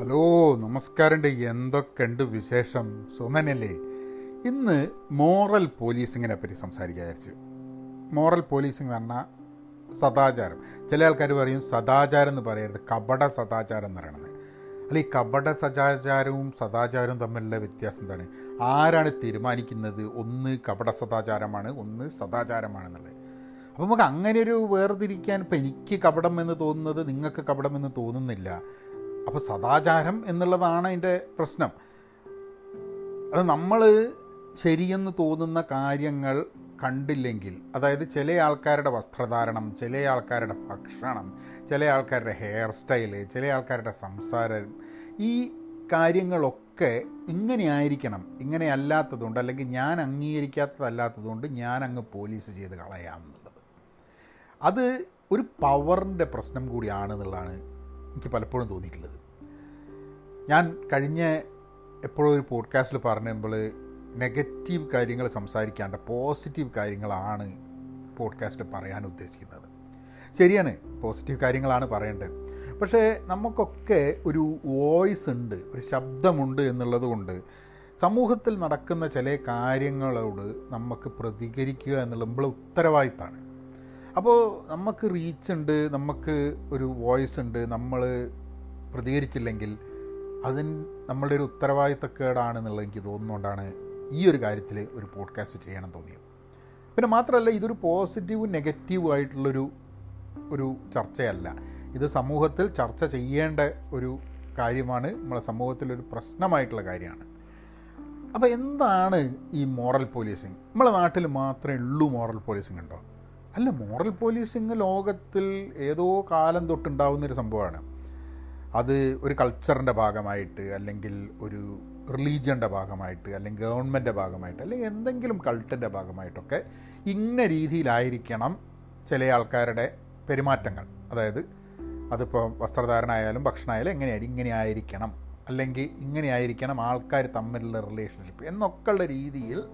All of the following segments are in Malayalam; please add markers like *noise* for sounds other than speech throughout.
ഹലോ നമസ്കാരമുണ്ട്. എന്തൊക്കെയുണ്ട് വിശേഷം? സുമനല്ലേ ഇന്ന് മോറൽ പോലീസിങ്ങിനെ പറ്റി സംസാരിക്കാൻ വിചാരിച്ചു. മോറൽ പോലീസിങ് പറഞ്ഞാൽ സദാചാരം. ചില ആൾക്കാർ പറയും സദാചാരം എന്ന് പറയരുത്. കപട സദാചാരം എന്ന് പറയണത്. അല്ല ഈ കപട സദാചാരവും സദാചാരവും തമ്മിലുള്ള വ്യത്യാസം എന്താണ്? ആരാണ് തീരുമാനിക്കുന്നത്? ഒന്ന് കപട സദാചാരമാണ് ഒന്ന് സദാചാരമാണെന്നുള്ളത് അപ്പോൾ നമുക്ക് അങ്ങനെ ഒരു വേർതിരിക്കാൻ ഇപ്പോൾ എനിക്ക് കപടം എന്ന് തോന്നുന്നത് നിങ്ങൾക്ക് കപടം എന്ന് തോന്നുന്നില്ല. അപ്പോൾ സദാചാരം എന്നുള്ളതാണ് അതിന്റെ പ്രശ്നം. അത് നമ്മൾ ശരിയെന്ന് തോന്നുന്ന കാര്യങ്ങൾ കണ്ടില്ലെങ്കിൽ അതായത് ചില ആൾക്കാരുടെ വസ്ത്രധാരണം ചില ആൾക്കാരുടെ ഭക്ഷണം ചില ആൾക്കാരുടെ ഹെയർ സ്റ്റൈൽ ചില ആൾക്കാരുടെ സംസാരം ഈ കാര്യങ്ങളൊക്കെ ഇങ്ങനെ ആയിരിക്കണം. ഇങ്ങനെ അല്ലാത്തതുകൊണ്ട് അല്ലെങ്കിൽ ഞാൻ അംഗീകരിക്കാത്തതല്ലാത്തതുകൊണ്ട് ഞാൻ അങ്ങ് പോലീസ് ചെയ്ത് കളയാം എന്നുള്ളത്. അത് ഒരു പവറിന്റെ പ്രശ്നം കൂടിയാണെന്നുള്ളതാണ് എനിക്ക് പലപ്പോഴും തോന്നിയിട്ടുള്ളത്. ഞാൻ കഴിഞ്ഞ എപ്പോഴും ഒരു പോഡ്കാസ്റ്റിൽ പറഞ്ഞപ്പോൾ നെഗറ്റീവ് കാര്യങ്ങൾ സംസാരിക്കാണ്ട് പോസിറ്റീവ് കാര്യങ്ങളാണ് പോഡ്കാസ്റ്റിൽ പറയാൻ ഉദ്ദേശിക്കുന്നത്. ശരിയാണ് പോസിറ്റീവ് കാര്യങ്ങളാണ് പറയേണ്ടത്. പക്ഷേ നമുക്കൊക്കെ ഒരു വോയിസ് ഉണ്ട് ഒരു ശബ്ദമുണ്ട് എന്നുള്ളത് കൊണ്ട് സമൂഹത്തിൽ നടക്കുന്ന ചില കാര്യങ്ങളോട് നമുക്ക് പ്രതികരിക്കുക എന്നുള്ളത് നമ്മളെ ഉത്തരവാദിത്തമാണ് അപ്പോൾ നമുക്ക് റീച്ച് ഉണ്ട് നമുക്ക് ഒരു വോയിസ് ഉണ്ട് നമ്മൾ പ്രതികരിച്ചില്ലെങ്കിൽ അതിന് നമ്മളുടെ ഒരു ഉത്തരവാദിത്തക്കേടാണെന്നുള്ളത് എനിക്ക് തോന്നുന്നുകൊണ്ടാണ് ഈ ഒരു കാര്യത്തിൽ ഒരു പോഡ്കാസ്റ്റ് ചെയ്യണം തോന്നിയത്. പിന്നെ മാത്രമല്ല ഇതൊരു പോസിറ്റീവും നെഗറ്റീവും ആയിട്ടുള്ളൊരു ഒരു ചർച്ചയല്ല. ഇത് സമൂഹത്തിൽ ചർച്ച ചെയ്യേണ്ട ഒരു കാര്യമാണ് നമ്മളെ സമൂഹത്തിലൊരു പ്രശ്നമായിട്ടുള്ള കാര്യമാണ്. അപ്പോൾ എന്താണ് ഈ മോറൽ പോലീസിങ് നമ്മളെ നാട്ടിൽ മാത്രമേ ഉള്ളൂ മോറൽ പോലീസിങ് ഉണ്ടോ? അല്ല മോറൽ പോലീസിങ് ലോകത്തിൽ ഏതോ കാലം തൊട്ടുണ്ടാവുന്നൊരു സംഭവമാണ്. അത് ഒരു കൾച്ചറിന്റെ ഭാഗമായിട്ട് അല്ലെങ്കിൽ ഒരു റിലീജിയന്റെ ഭാഗമായിട്ട് അല്ലെങ്കിൽ ഗവൺമെന്റിന്റെ ഭാഗമായിട്ട് അല്ലെങ്കിൽ എന്തെങ്കിലും കൾട്ടിന്റെ ഭാഗമായിട്ടൊക്കെ ഇന്ന രീതിയിലായിരിക്കണം ചില ആൾക്കാരുടെ പെരുമാറ്റങ്ങൾ. അതായത് അതിപ്പോൾ വസ്ത്രധാരണമായാലും ഭക്ഷണമായാലും എങ്ങനെയായിരിക്കും ഇങ്ങനെ ആയിരിക്കണം അല്ലെങ്കിൽ ഇങ്ങനെ ആയിരിക്കണം ആൾക്കാർ തമ്മിലുള്ള റിലേഷൻഷിപ്പ് എന്നൊക്കെയുള്ള രീതിയിൽ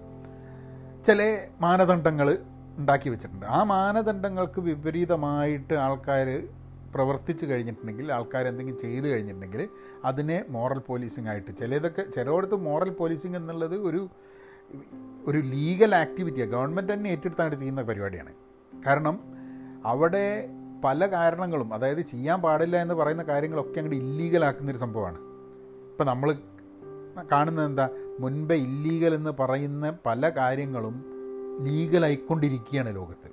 ചില മാനദണ്ഡങ്ങൾ ഉണ്ടാക്കി വെച്ചിട്ടുണ്ട്. ആ മാനദണ്ഡങ്ങൾക്ക് വിപരീതമായിട്ട് ആൾക്കാർ പ്രവർത്തിച്ച് കഴിഞ്ഞിട്ടുണ്ടെങ്കിൽ ആൾക്കാർ എന്തെങ്കിലും ചെയ്തു കഴിഞ്ഞിട്ടുണ്ടെങ്കിൽ അതിനെ മോറൽ പോലീസിംഗ് ആയിട്ട്. ചിലതൊക്കെ ചിലയിടത്ത് മോറൽ പോലീസിംഗ് എന്നുള്ളത് ഒരു ഒരു ലീഗൽ ആക്ടിവിറ്റിയാണ് ഗവൺമെന്റ് തന്നെ ഏറ്റെടുത്തായിട്ട് ചെയ്യുന്ന പരിപാടിയാണ്. കാരണം അവിടെ പല കാരണങ്ങളും അതായത് ചെയ്യാൻ പാടില്ല എന്ന് പറയുന്ന കാര്യങ്ങളൊക്കെ അങ്ങോട്ട് ഇല്ലീഗലാക്കുന്നൊരു സംഭവമാണ്. ഇപ്പം നമ്മൾ കാണുന്നത് എന്താ? മുൻപേ ഇല്ലീഗൽ എന്ന് പറയുന്ന പല കാര്യങ്ങളും ലീഗലായിക്കൊണ്ടിരിക്കുകയാണ് ലോകത്ത്.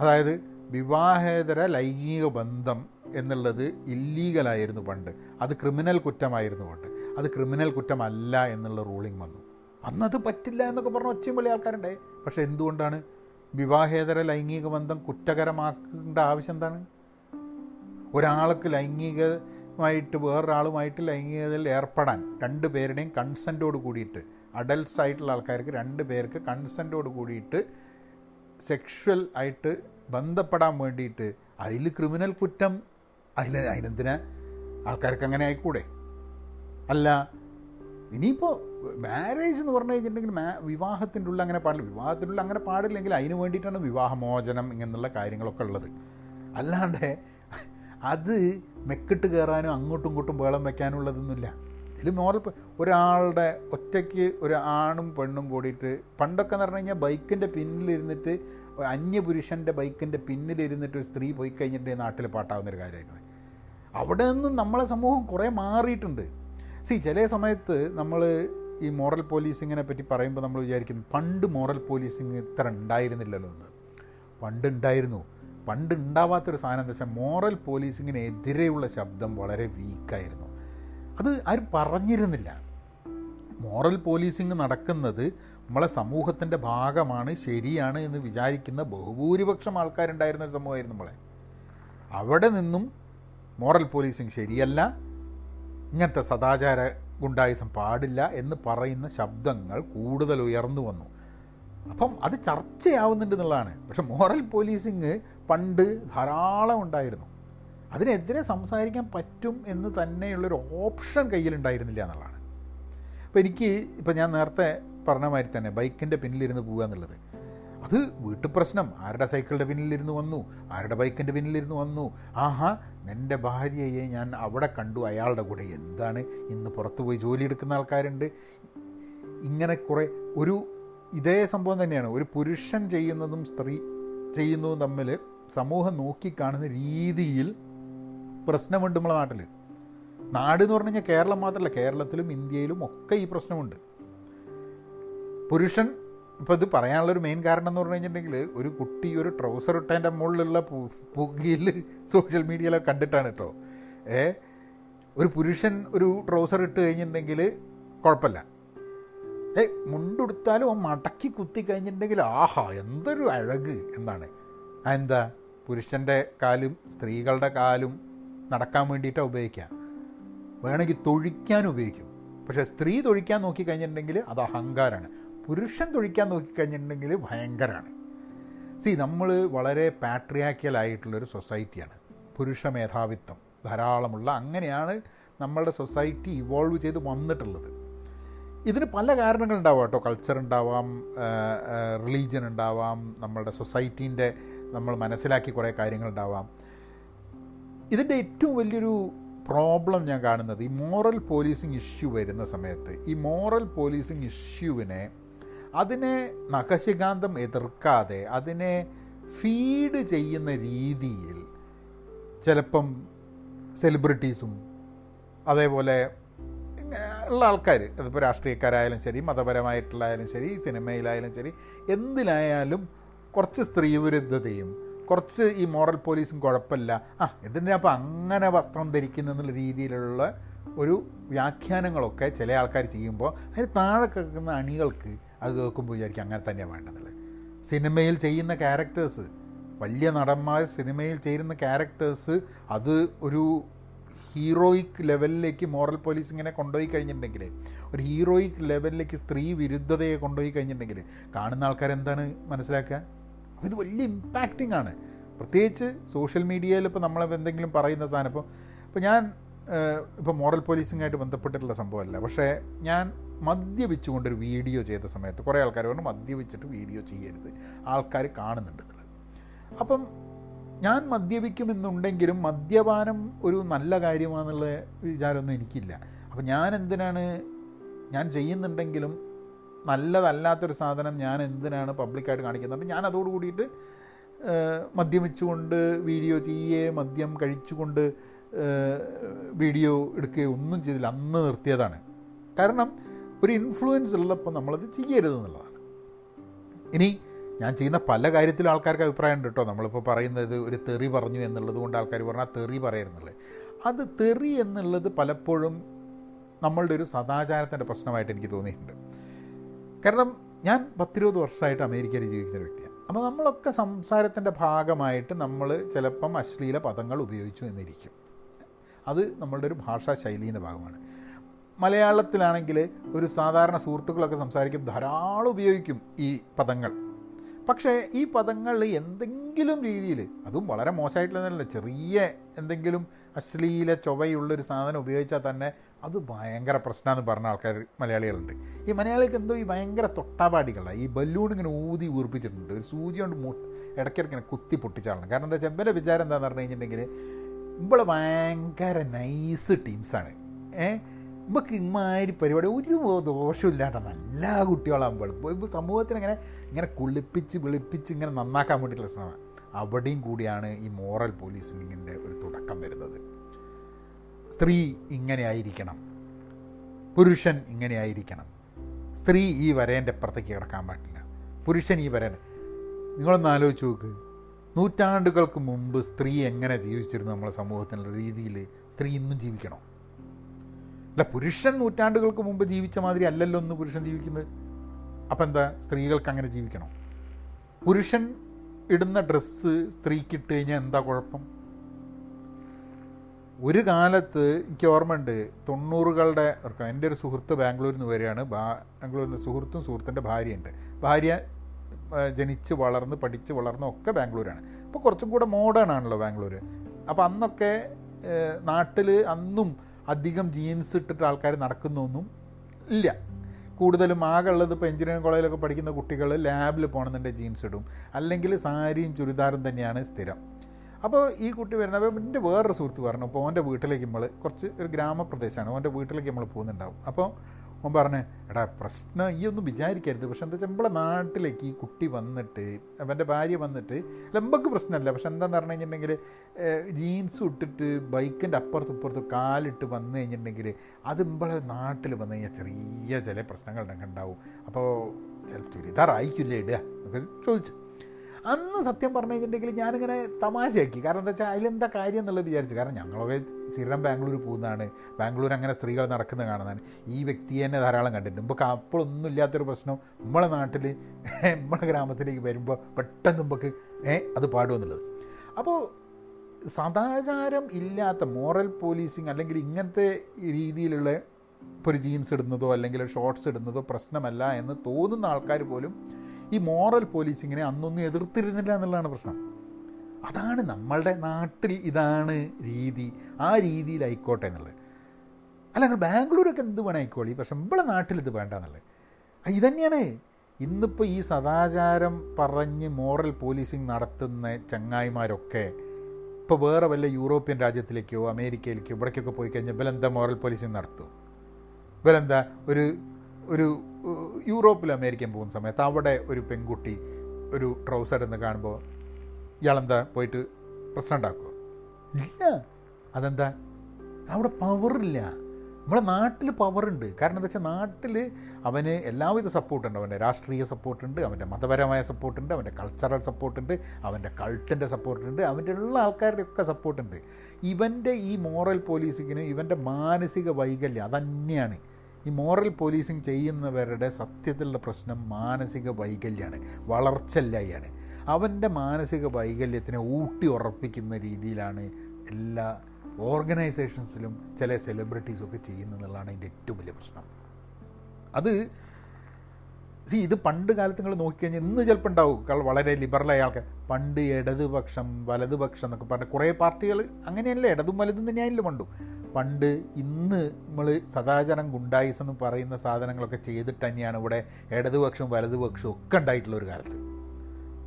അതായത് വിവാഹേതര ലൈംഗിക ബന്ധം എന്നുള്ളത് ഇല്ലീഗലായിരുന്നു പണ്ട്. അത് ക്രിമിനൽ കുറ്റമായിരുന്നു പണ്ട്. അത് ക്രിമിനൽ കുറ്റമല്ല എന്നുള്ള റൂളിംഗ് വന്നു. അന്നത് പറ്റില്ല എന്നൊക്കെ പറഞ്ഞ ഒച്ചയും വലിയ ആൾക്കാരുണ്ടായി പക്ഷേ എന്തുകൊണ്ടാണ്? വിവാഹേതര ലൈംഗിക ബന്ധം കുറ്റകരമാക്കേണ്ട ആവശ്യം എന്താണ്? ഒരാൾക്ക് ലൈംഗികമായിട്ട് വേറൊരാളുമായിട്ട് ലൈംഗികതയിൽ ഏർപ്പെടാൻ രണ്ട് പേരുടെയും കൺസെന്റോട് കൂടിയിട്ട് അഡൽട്സ് ആയിട്ടുള്ള ആൾക്കാർക്ക് രണ്ട് പേർക്ക് കൺസെന്റോട് കൂടിയിട്ട് സെക്ഷൽ ആയിട്ട് ബന്ധപ്പെടാൻ വേണ്ടിയിട്ട് അതിൽ ക്രിമിനൽ കുറ്റം അതിൽ അതിനെന്തിനാ ആൾക്കാർക്ക് അങ്ങനെ ആയിക്കൂടെ? അല്ല ഇനിയിപ്പോൾ മാരേജ് എന്ന് പറഞ്ഞു കഴിഞ്ഞിട്ടുണ്ടെങ്കിൽ മാ വിവാഹത്തിന്റെ ഉള്ളിൽ അങ്ങനെ പാടില്ല. വിവാഹത്തിന്റെ ഉള്ളിൽ അങ്ങനെ പാടില്ലെങ്കിൽ അതിന് വേണ്ടിയിട്ടാണ് വിവാഹമോചനം ഇങ്ങനെയുള്ള കാര്യങ്ങളൊക്കെ ഉള്ളത്. അല്ലാണ്ട് അത് മെക്കിട്ട് കയറാനും അങ്ങോട്ടും ഇങ്ങോട്ടും വേളം വയ്ക്കാനുള്ളതൊന്നുമില്ല ഇതിൽ മോറൽ ഒരാളുടെ ഒറ്റയ്ക്ക് ഒരു ആണും പെണ്ണും കൂടിയിട്ട് പണ്ടൊക്കെ എന്ന് പറഞ്ഞു കഴിഞ്ഞാൽ ബൈക്കിന്റെ പിന്നിലിരുന്നിട്ട് അന്യപുരുഷന്റെ ബൈക്കിന്റെ പിന്നിലിരുന്നിട്ട് ഒരു സ്ത്രീ പോയി കഴിഞ്ഞിട്ട് നാട്ടിൽ പാട്ടാവുന്ന ഒരു കാര്യമായിരുന്നു. അവിടെ നിന്നും നമ്മളെ സമൂഹം കുറേ മാറിയിട്ടുണ്ട്. സി ചില സമയത്ത് നമ്മൾ ഈ മോറൽ പോലീസിങ്ങിനെ പറ്റി പറയുമ്പോൾ നമ്മൾ വിചാരിക്കും പണ്ട് മോറൽ പോലീസിങ് ഇത്ര ഉണ്ടായിരുന്നില്ലല്ലോ എന്ന്. പണ്ട് ഉണ്ടായിരുന്നു. പണ്ട് ഉണ്ടാവാത്തൊരു സാധനം എന്താ വെച്ചാൽ മോറൽ പോലീസിങ്ങിനെതിരെയുള്ള ശബ്ദം വളരെ വീക്കായിരുന്നു അത് ആരും പറഞ്ഞിരുന്നില്ല. മോറൽ പോലീസിങ് നടക്കുന്നത് നമ്മളെ സമൂഹത്തിന്റെ ഭാഗമാണ് ശരിയാണ് എന്ന് വിചാരിക്കുന്ന ബഹുഭൂരിപക്ഷം ആൾക്കാരുണ്ടായിരുന്ന ഒരു സമൂഹമായിരുന്നു നമ്മളെ. അവിടെ നിന്നും മോറൽ പോലീസിങ് ശരിയല്ല ഇങ്ങനത്തെ സദാചാര ഗുണ്ടായുസം പാടില്ല എന്ന് പറയുന്ന ശബ്ദങ്ങൾ കൂടുതൽ ഉയർന്നു വന്നു. അപ്പം അത് ചർച്ചയാവുന്നുണ്ട് എന്നുള്ളതാണ്. പക്ഷെ മോറൽ പോലീസിങ് പണ്ട് ധാരാളം ഉണ്ടായിരുന്നു. അതിനെതിരെ സംസാരിക്കാൻ പറ്റും എന്ന് തന്നെയുള്ളൊരു ഓപ്ഷൻ കയ്യിലുണ്ടായിരുന്നില്ല എന്നുള്ളതാണ്. അപ്പോൾ എനിക്ക് ഇപ്പോൾ ഞാൻ നേരത്തെ പറഞ്ഞ മാതിരി തന്നെ ബൈക്കിന്റെ പിന്നിലിരുന്ന് പോകുക എന്നുള്ളത്. അത് വീട്ടു പ്രശ്നം. ആരുടെ സൈക്കിളിന്റെ പിന്നിലിരുന്ന് വന്നു? ആരുടെ ബൈക്കിന്റെ പിന്നിലിരുന്ന് വന്നു? ആഹാ എന്റെ ഭാര്യയെ ഞാൻ അവിടെ കണ്ടു. അയാളുടെ കൂടെ എന്താണ് ഇന്ന് പുറത്ത് പോയി ജോലി എടുക്കുന്ന ആൾക്കാരുണ്ട്? ഇങ്ങനെ കുറേ ഒരു ഇതേ സംഭവം തന്നെയാണ്. ഒരു പുരുഷൻ ചെയ്യുന്നതും സ്ത്രീ ചെയ്യുന്നതും തമ്മിൽ സമൂഹം നോക്കിക്കാണുന്ന രീതിയിൽ പ്രശ്നമുണ്ട് നമ്മളെ നാട്ടിൽ. നാട് എന്ന് പറഞ്ഞു കഴിഞ്ഞാൽ കേരളം മാത്രമല്ല കേരളത്തിലും ഇന്ത്യയിലും ഒക്കെ ഈ പ്രശ്നമുണ്ട്. പുരുഷൻ ഇപ്പോൾ ഇത് പറയാനുള്ളൊരു മെയിൻ കാരണം എന്ന് പറഞ്ഞു കഴിഞ്ഞിട്ടുണ്ടെങ്കിൽ ഒരു കുട്ടി ഒരു ട്രൗസർ ഇട്ടതിന്റെ മുകളിലുള്ള പുകയിൽ സോഷ്യൽ മീഡിയയിലൊക്കെ കണ്ടിട്ടാണ് കേട്ടോ. ഏ ഒരു പുരുഷൻ ഒരു ട്രൗസർ ഇട്ട് കഴിഞ്ഞിട്ടുണ്ടെങ്കിൽ കുഴപ്പമില്ല. ഏ മുണ്ടെടുത്താലും ആ മടക്കി കുത്തി കഴിഞ്ഞിട്ടുണ്ടെങ്കിൽ ആഹാ എന്തൊരു അഴക് എന്നാണ്. എന്താ? പുരുഷന്റെ കാലും സ്ത്രീകളുടെ കാലും നടക്കാൻ വേണ്ടിയിട്ടാണ് ഉപയോഗിക്കുക. വേണമെങ്കിൽ തൊഴിക്കാൻ ഉപയോഗിക്കും. പക്ഷേ സ്ത്രീ തൊഴിക്കാൻ നോക്കിക്കഴിഞ്ഞിട്ടുണ്ടെങ്കിൽ അത് അഹങ്കാരമാണ് പുരുഷൻ തൊഴിക്കാൻ നോക്കിക്കഴിഞ്ഞിട്ടുണ്ടെങ്കിൽ ഭയങ്കരമാണ് സി നമ്മൾ വളരെ പാട്രിയാക്കിയൽ ആയിട്ടുള്ളൊരു സൊസൈറ്റിയാണ് പുരുഷ മേധാവിത്വം ധാരാളമുള്ള അങ്ങനെയാണ് നമ്മളുടെ സൊസൈറ്റി ഇവോൾവ് ചെയ്ത് വന്നിട്ടുള്ളത്. ഇതിന് പല കാരണങ്ങളുണ്ടാവാം കേട്ടോ. കൾച്ചർ ഉണ്ടാവാം റിലീജിയൻ ഉണ്ടാവാം നമ്മളുടെ സൊസൈറ്റീന്റെ നമ്മൾ മനസ്സിലാക്കി കുറേ കാര്യങ്ങളുണ്ടാവാം ഇതിന്റെ ഏറ്റവും വലിയൊരു പ്രോബ്ലം ഞാൻ കാണുന്നത് ഈ മോറൽ പോലീസിങ് ഇഷ്യൂ വരുന്ന സമയത്ത് ഈ മോറൽ പോലീസിങ് ഇഷ്യൂവിനെ അതിനെ നഖശികാന്തം എതിർക്കാതെ അതിനെ ഫീഡ് ചെയ്യുന്ന രീതിയിൽ ചിലപ്പം സെലിബ്രിറ്റീസും അതേപോലെ ഉള്ള ആൾക്കാർ അതിപ്പോൾ രാഷ്ട്രീയക്കാരായാലും ശരി മതപരമായിട്ടുള്ളായാലും ശരി സിനിമയിലായാലും ശരി എന്തിലായാലും കുറച്ച് സ്ത്രീവിരുദ്ധതയും കുറച്ച് ഈ മോറൽ പോലീസും കുഴപ്പമില്ല. ആ എന്തിനാ അപ്പോൾ അങ്ങനെ വസ്ത്രം ധരിക്കുന്നെന്നുള്ള രീതിയിലുള്ള ഒരു വ്യാഖ്യാനങ്ങളൊക്കെ ചില ആൾക്കാർ ചെയ്യുമ്പോൾ അതിന് താഴെ കിടക്കുന്ന അണികൾക്ക് അത് കേൾക്കുമ്പോൾ വിചാരിക്കും അങ്ങനെ തന്നെയാണ് വേണ്ടെന്നുള്ളത് സിനിമയിൽ ചെയ്യുന്ന ക്യാരക്ടേഴ്സ് വലിയ നടന്മാർ സിനിമയിൽ ചെയ്യുന്ന ക്യാരക്ടേഴ്സ് അത് ഒരു ഹീറോയിക് ലെവലിലേക്ക് മോറൽ പോലീസിങ്ങിനെ കൊണ്ടുപോയി കഴിഞ്ഞിട്ടുണ്ടെങ്കിൽ ഒരു ഹീറോയിക് ലെവലിലേക്ക് സ്ത്രീ വിരുദ്ധതയെ കൊണ്ടുപോയി കഴിഞ്ഞിട്ടുണ്ടെങ്കിൽ കാണുന്ന ആൾക്കാർ എന്താണ് മനസ്സിലാക്കുക? ഇത് വലിയ ഇമ്പാക്റ്റിംഗ് ആണ്. പ്രത്യേകിച്ച് സോഷ്യൽ മീഡിയയിൽ ഇപ്പോൾ നമ്മൾ എന്തെങ്കിലും പറയുന്ന സാധനം ഇപ്പോൾ ഇപ്പോൾ ഞാൻ ഇപ്പോൾ മോറൽ പോലീസിങ്ങായിട്ട് ബന്ധപ്പെട്ടിട്ടുള്ള സംഭവമല്ല. പക്ഷേ ഞാൻ മദ്യപിച്ചുകൊണ്ടൊരു വീഡിയോ ചെയ്ത സമയത്ത് കുറേ ആൾക്കാർ പറഞ്ഞു മദ്യപിച്ചിട്ട് വീഡിയോ ചെയ്യരുത്. ആൾക്കാർ കാണുന്നുണ്ട് അപ്പം ഞാൻ മദ്യപിക്കുമെന്നുണ്ടെങ്കിലും മദ്യപാനം ഒരു നല്ല കാര്യമാണെന്നുള്ള വിചാരമൊന്നും എനിക്കില്ല. അപ്പം ഞാൻ എന്തിനാണ് ഞാൻ ചെയ്യുന്നുണ്ടെങ്കിലും നല്ലതല്ലാത്തൊരു സാധനം ഞാൻ എന്തിനാണ് പബ്ലിക്കായിട്ട് കാണിക്കുന്നത്? ഞാൻ അതോട് കൂടിയിട്ട് മദ്യപിച്ചുകൊണ്ട് വീഡിയോ ചെയ്യേ മദ്യം കഴിച്ചുകൊണ്ട് വീഡിയോ എടുക്കുകയോ ഒന്നും ചെയ്തില്ല. അന്ന് നിർത്തിയതാണ്. കാരണം ഒരു ഇൻഫ്ലുവൻസ് ഉള്ളപ്പോൾ നമ്മളത് ചെയ്യരുത് എന്നുള്ളതാണ്. ഇനി ഞാൻ ചെയ്യുന്ന പല കാര്യത്തിലും ആൾക്കാർക്ക് അഭിപ്രായം ഉണ്ട് കേട്ടോ. നമ്മളിപ്പോൾ പറയുന്നത് ഒരു തെറി പറഞ്ഞു എന്നുള്ളത് കൊണ്ട് ആൾക്കാർ പറഞ്ഞാൽ തെറി പറയരുന്നുള്ളത് അത് തെറി എന്നുള്ളത് പലപ്പോഴും നമ്മളുടെ ഒരു സദാചാരത്തിന്റെ പ്രശ്നമായിട്ട് എനിക്ക് തോന്നിയിട്ടുണ്ട്. കാരണം ഞാൻ പത്തിരുപത് വർഷമായിട്ട് അമേരിക്കയിൽ ജീവിക്കുന്ന വ്യക്തിയാണ്. അപ്പോൾ നമ്മളൊക്കെ സംസാരത്തിന്റെ ഭാഗമായിട്ട് നമ്മൾ ചിലപ്പം അശ്ലീല പദങ്ങൾ ഉപയോഗിച്ചു എന്നിരിക്കും. അത് നമ്മളുടെ ഒരു ഭാഷാ ശൈലീന്റെ ഭാഗമാണ്. മലയാളത്തിലാണെങ്കിൽ ഒരു സാധാരണ സുഹൃത്തുക്കളൊക്കെ സംസാരിക്കും ധാരാളം ഉപയോഗിക്കും ഈ പദങ്ങൾ. പക്ഷേ ഈ പദങ്ങൾ എന്തെങ്കിലും രീതിയിൽ അതും വളരെ മോശമായിട്ടുള്ളതല്ല ചെറിയ എന്തെങ്കിലും അശ്ലീല ചൊവ്വയുള്ളൊരു സാധനം ഉപയോഗിച്ചാൽ തന്നെ അത് ഭയങ്കര പ്രശ്നമാണെന്ന് പറഞ്ഞ ആൾക്കാർ മലയാളികളുണ്ട്. ഈ മലയാളികൾക്ക് എന്തോ ഈ ഭയങ്കര തൊട്ടാപാടികളാണ്. ഈ ബലൂൺ ഇങ്ങനെ ഊതി ഊർപ്പിച്ചിട്ടുണ്ട് ഒരു സൂചി കൊണ്ട് മു ഇടയ്ക്കിടയ്ക്ക് ഇങ്ങനെ കുത്തി പൊട്ടിച്ചാളണം കാരണം എന്താ വെച്ചാൽ എന്റെ വിചാരം എന്താണെന്ന് പറഞ്ഞു കഴിഞ്ഞിട്ടുണ്ടെങ്കിൽ ഇവിടെ ഭയങ്കര നൈസ് ടീംസാണ് ഏഹ് നമുക്ക് ഇമാതിരി പരിപാടി ഒരു ദോഷമില്ലാണ്ട നല്ല കുട്ടികളാകുമ്പോൾ ഇപ്പോൾ സമൂഹത്തിന് ഇങ്ങനെ ഇങ്ങനെ കുളിപ്പിച്ച് വിളിപ്പിച്ച് ഇങ്ങനെ നന്നാക്കാൻ വേണ്ടിയിട്ടുള്ള ശ്രമം. അവിടെയും കൂടിയാണ് ഈ മോറൽ പോലീസിങ്ങിന്റെ ഒരു തുടക്കം വരുന്നത്. സ്ത്രീ ഇങ്ങനെ ആയിരിക്കണം. പുരുഷൻ ഇങ്ങനെ ആയിരിക്കണം. സ്ത്രീ ഈ വരേന്റെ അപ്പുറത്തേക്ക് കിടക്കാൻ പാടില്ല. പുരുഷൻ ഈ വരേന്റെ നിങ്ങളൊന്ന് ആലോചിച്ച് നോക്ക്. നൂറ്റാണ്ടുകൾക്ക് മുമ്പ് സ്ത്രീ എങ്ങനെ ജീവിച്ചിരുന്നു നമ്മളെ സമൂഹത്തിനുള്ള രീതിയിൽ സ്ത്രീ ഇന്നും ജീവിക്കണം? അല്ല പുരുഷൻ നൂറ്റാണ്ടുകൾക്ക് മുമ്പ് ജീവിച്ച മാതിരി അല്ലല്ലോ ഒന്ന് പുരുഷൻ ജീവിക്കുന്നത്. അപ്പം എന്താ സ്ത്രീകൾക്ക് അങ്ങനെ ജീവിക്കണം? പുരുഷൻ ഇടുന്ന ഡ്രസ്സ് സ്ത്രീക്കിട്ട് കഴിഞ്ഞാൽ എന്താ കുഴപ്പം? ഒരു കാലത്ത് എനിക്ക് ഓർമ്മയുണ്ട് തൊണ്ണൂറുകളുടെ എന്റെ ഒരു സുഹൃത്ത് ബാംഗ്ലൂരിൽ നിന്ന് വരികയാണ്. ബാംഗ്ലൂരിൽ നിന്ന് സുഹൃത്തും സുഹൃത്തിന്റെ ഭാര്യയുണ്ട്. ഭാര്യ ജനിച്ച് വളർന്ന് പഠിച്ച് വളർന്ന ഒക്കെ ബാംഗ്ലൂരാണ്. ഇപ്പോൾ കുറച്ചും കൂടെ മോഡേൺ ആണല്ലോ ബാംഗ്ലൂർ അപ്പോൾ അന്നൊക്കെ നാട്ടിൽ അന്നും അധികം ജീൻസ് ഇട്ടിട്ട് ആൾക്കാർ നടക്കുന്നൊന്നും ഇല്ല. കൂടുതലും ആകെ ഉള്ളത് ഇപ്പോൾ എഞ്ചിനീയറിംഗ് കോളേജിലൊക്കെ പഠിക്കുന്ന കുട്ടികൾ ലാബിൽ പോകണമെന്നുണ്ടെങ്കിൽ ജീൻസ് ഇടും. അല്ലെങ്കിൽ സാരിയും ചുരിദാറും തന്നെയാണ് സ്ഥിരം. അപ്പോൾ ഈ കുട്ടി വരുന്നത് അപ്പോൾ എന്റെ വേറൊരു സുഹൃത്ത് പറഞ്ഞു അപ്പോൾ ഓന്റെ വീട്ടിലേക്ക് നമ്മൾ കുറച്ച് ഒരു ഗ്രാമപ്രദേശമാണ് ഓന്റെ വീട്ടിലേക്ക് നമ്മൾ പോകുന്നുണ്ടാവും. അപ്പോൾ ഓൻ പറഞ്ഞു എടാ പ്രശ്നം ഈ ഒന്നും വിചാരിക്കരുത്. പക്ഷെ എന്താ വെച്ചാൽ നമ്മളെ നാട്ടിലേക്ക് ഈ കുട്ടി വന്നിട്ട് അവന്റെ ഭാര്യ വന്നിട്ട് നമുക്ക് പ്രശ്നമല്ല. പക്ഷെ എന്താന്ന് പറഞ്ഞു കഴിഞ്ഞിട്ടുണ്ടെങ്കിൽ ജീൻസ് ഇട്ടിട്ട് ബൈക്കിന്റെ അപ്പുറത്തും ഇപ്പുറത്തും കാലിട്ട് വന്നു കഴിഞ്ഞിട്ടുണ്ടെങ്കിൽ അത് നമ്മളെ നാട്ടിൽ വന്നു കഴിഞ്ഞാൽ ചെറിയ ചില പ്രശ്നങ്ങൾ ഉണ്ടാവും. അപ്പോൾ ചില ചുരിദാറായിക്കില്ലേ ഇടുക? എന്നൊക്കെ ചോദിച്ചു. അന്ന് സത്യം പറഞ്ഞു കഴിഞ്ഞിട്ടുണ്ടെങ്കിൽ ഞാനിങ്ങനെ തമാശയാക്കി. കാരണം എന്താ വെച്ചാൽ അതിലെന്താ കാര്യം എന്നുള്ളത് വിചാരിച്ചു. കാരണം ഞങ്ങളൊക്കെ സ്ഥിരം ബാംഗ്ലൂർ പോകുന്നതാണ്. ബാംഗ്ലൂർ അങ്ങനെ സ്ത്രീകൾ നടക്കുന്നത് കാണുന്നതാണ്. ഈ വ്യക്തി തന്നെ ധാരാളം കണ്ടിട്ടുണ്ട്. നമുക്ക് അപ്പോഴൊന്നും ഇല്ലാത്തൊരു പ്രശ്നം. നമ്മളെ നാട്ടിൽ നമ്മളെ ഗ്രാമത്തിലേക്ക് വരുമ്പോൾ പെട്ടെന്ന് നമുക്ക് അത് പാടുമെന്നുള്ളത് അപ്പോൾ സദാചാരം ഇല്ലാത്ത മോറൽ പോലീസിങ് അല്ലെങ്കിൽ ഇങ്ങനത്തെ രീതിയിലുള്ള ഇപ്പോൾ ഒരു ജീൻസ് ഇടുന്നതോ അല്ലെങ്കിൽ ഷോർട്ട്സ് ഇടുന്നതോ പ്രശ്നമല്ല എന്ന് തോന്നുന്ന ആൾക്കാർ പോലും ഈ മോറൽ പോലീസിങ്ങിനെ അന്നൊന്നും എതിർത്തിരുന്നില്ല എന്നുള്ളതാണ് പ്രശ്നം. അതാണ് നമ്മളുടെ നാട്ടിൽ ഇതാണ് രീതി ആ രീതിയിലായിക്കോട്ടെ എന്നുള്ളത്. അല്ല അങ്ങനെ ബാംഗ്ലൂരൊക്കെ എന്ത് വേണമായിക്കോളി പക്ഷെ നമ്മളെ നാട്ടിൽ ഇത് വേണ്ട എന്നുള്ളത്. ഇതന്നെയാണ്. ഇന്നിപ്പോൾ ഈ സദാചാരം പറഞ്ഞ് മോറൽ പോലീസിങ് നടത്തുന്ന ചങ്ങായിമാരൊക്കെ ഇപ്പോൾ വേറെ വല്ല യൂറോപ്യൻ രാജ്യത്തിലേക്കോ അമേരിക്കയിലേക്കോ ഇവിടേക്കൊക്കെ പോയി കഴിഞ്ഞാൽ ഇവലെന്താ മോറൽ പോലീസിങ് നടത്തും? ഇവലെന്താ ഒരു ഒരു യൂറോപ്പിൽ അമേരിക്കൻ പോകുന്ന സമയത്ത് അവിടെ ഒരു പെൺകുട്ടി ഒരു ട്രൗസർ എന്ന് കാണുമ്പോൾ ഇയാളെന്താ പോയിട്ട് പ്രശ്നം ഉണ്ടാക്കുമോ ഇല്ല. അതെന്താ? അവിടെ പവറില്ല നമ്മളെ നാട്ടിൽ പവറുണ്ട് കാരണം എന്താ വെച്ചാൽ നാട്ടിൽ അവന് എല്ലാവിധ സപ്പോർട്ടുണ്ട് അവന്റെ രാഷ്ട്രീയ സപ്പോർട്ടുണ്ട് അവന്റെ മതപരമായ സപ്പോർട്ടുണ്ട് അവന്റെ കൾച്ചറൽ സപ്പോർട്ടുണ്ട് അവന്റെ കൾട്ടിന്റെ സപ്പോർട്ടുണ്ട് അവന്റെ ഉള്ള ആൾക്കാരുടെ ഒക്കെ സപ്പോർട്ടുണ്ട് ഇവന്റെ ഈ മോറൽ പോലീസിങ്ങിന് ഇവന്റെ മാനസിക വൈകല്യം അതന്നെയാണ്. ഈ മോറൽ പോലീസിങ് ചെയ്യുന്നവരുടെ സത്യത്തിലുള്ള പ്രശ്നം മാനസിക വൈകല്യമാണ് വളർച്ചല്ലായാണ് അവന്റെ മാനസിക വൈകല്യത്തിനെ ഊട്ടി ഉറപ്പിക്കുന്ന രീതിയിലാണ് എല്ലാ ഓർഗനൈസേഷൻസിലും ചില സെലിബ്രിറ്റീസും ഒക്കെ ചെയ്യുന്നതെന്നുള്ളതാണ് അതിന്റെ ഏറ്റവും വലിയ പ്രശ്നം. അത് സി ഇത് പണ്ട് കാലത്ത് നിങ്ങൾ നോക്കിക്കഴിഞ്ഞാൽ ഇന്ന് ചിലപ്പോൾ ഉണ്ടാവും. കാരണം വളരെ ലിബറലായ ആൾക്കാർ പണ്ട് ഇടതുപക്ഷം വലതുപക്ഷം എന്നൊക്കെ പറഞ്ഞ കുറേ പാർട്ടികൾ അങ്ങനെയല്ലേ ഇടതും വലതും തന്നെയാണല്ലോ പണ്ടും. പണ്ട് ഇന്ന് നമ്മൾ സദാചാരം ഗുണ്ടായിസ് എന്ന് പറയുന്ന സാധനങ്ങളൊക്കെ ചെയ്തിട്ട് തന്നെയാണ് ഇവിടെ ഇടതുപക്ഷവും വലതുപക്ഷവും ഒക്കെ ഉണ്ടായിട്ടുള്ള ഒരു കാലത്ത്.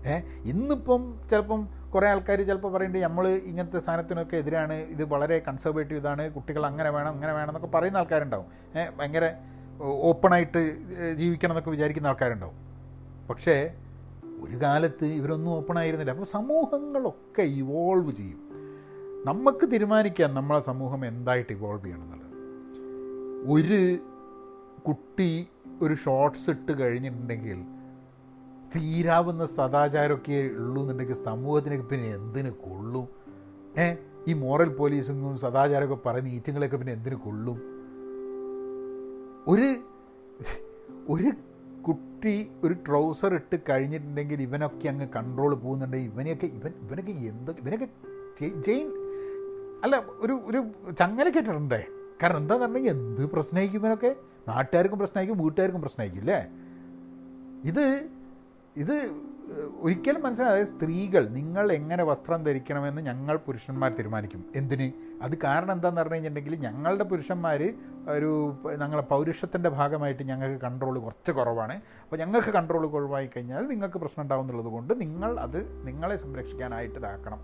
ഏ? ഇന്നിപ്പം ചിലപ്പം കുറേ ആൾക്കാർ ചിലപ്പോൾ പറയുന്നുണ്ട് നമ്മൾ ഇങ്ങനത്തെ സാധനത്തിനൊക്കെ എതിരാണ് ഇത് വളരെ കൺസർവേറ്റീവ് ഇതാണ് കുട്ടികൾ അങ്ങനെ വേണം അങ്ങനെ വേണം എന്നൊക്കെ പറയുന്ന ആൾക്കാരുണ്ടാവും. ഏ? ഭയങ്കര ഓപ്പണായിട്ട് ജീവിക്കണം എന്നൊക്കെ വിചാരിക്കുന്ന ആൾക്കാരുണ്ടാവും. പക്ഷേ ഒരു കാലത്ത് ഇവരൊന്നും ഓപ്പൺ ആയിരുന്നില്ല അപ്പോൾ സമൂഹങ്ങളൊക്കെ ഇവോൾവ് ചെയ്യും. നമുക്ക് തീരുമാനിക്കാം നമ്മളെ സമൂഹം എന്തായിട്ട് ഇവോൾവ് ചെയ്യണം എന്നുള്ളത് ഒരു കുട്ടി ഒരു ഷോർട്ട്സ് ഇട്ട് കഴിഞ്ഞിട്ടുണ്ടെങ്കിൽ തീരാവുന്ന സദാചാരമൊക്കെ ഉള്ളൂ എന്നുണ്ടെങ്കിൽ സമൂഹത്തിന് പിന്നെ എന്തിനു കൊള്ളും? ഏ? ഈ മോറൽ പോലീസിങ്ങും സദാചാരമൊക്കെ പറയുന്ന ഈറ്റങ്ങളൊക്കെ പിന്നെ എന്തിനു കൊള്ളും? ഒരു ഒരു കുട്ടി ഒരു ട്രൗസർ ഇട്ട് കഴിഞ്ഞിട്ടുണ്ടെങ്കിൽ ഇവനൊക്കെ അങ്ങ് കൺട്രോൾ പോകുന്നുണ്ടെങ്കിൽ ഇവനെയൊക്കെ ഇവൻ ഇവനൊക്കെ എന്തൊക്കെ ഇവനൊക്കെ ചെയിൻ അല്ല ഒരു ഒരു ചങ്ങല കേട്ടിട്ടുണ്ടേ? കാരണം എന്താന്ന് പറഞ്ഞെങ്കിൽ എന്ത് പ്രശ്നമായിരിക്കും ഇവനൊക്കെ നാട്ടുകാർക്കും പ്രശ്നമായിരിക്കും വീട്ടുകാർക്കും പ്രശ്നമായിരിക്കും അല്ലേ ഇത് ഇത് ഒരിക്കലും മനസ്സിലായി അതായത് സ്ത്രീകൾ നിങ്ങൾ എങ്ങനെ വസ്ത്രം ധരിക്കണമെന്ന് ഞങ്ങൾ പുരുഷന്മാർ തീരുമാനിക്കും. എന്തിന്? അത് കാരണം എന്താണെന്ന് പറഞ്ഞു കഴിഞ്ഞിട്ടുണ്ടെങ്കിൽ ഞങ്ങളുടെ പുരുഷന്മാർ ഒരു ഞങ്ങളെ പൗരുഷത്തിന്റെ ഭാഗമായിട്ട് ഞങ്ങൾക്ക് കൺട്രോൾ കുറച്ച് കുറവാണ്. അപ്പോൾ ഞങ്ങൾക്ക് കൺട്രോൾ കുറവായി കഴിഞ്ഞാൽ നിങ്ങൾക്ക് പ്രശ്നം ഉണ്ടാവും എന്നുള്ളത് കൊണ്ട് നിങ്ങൾ അത് നിങ്ങളെ സംരക്ഷിക്കാനായിട്ട് ഇതാക്കണം.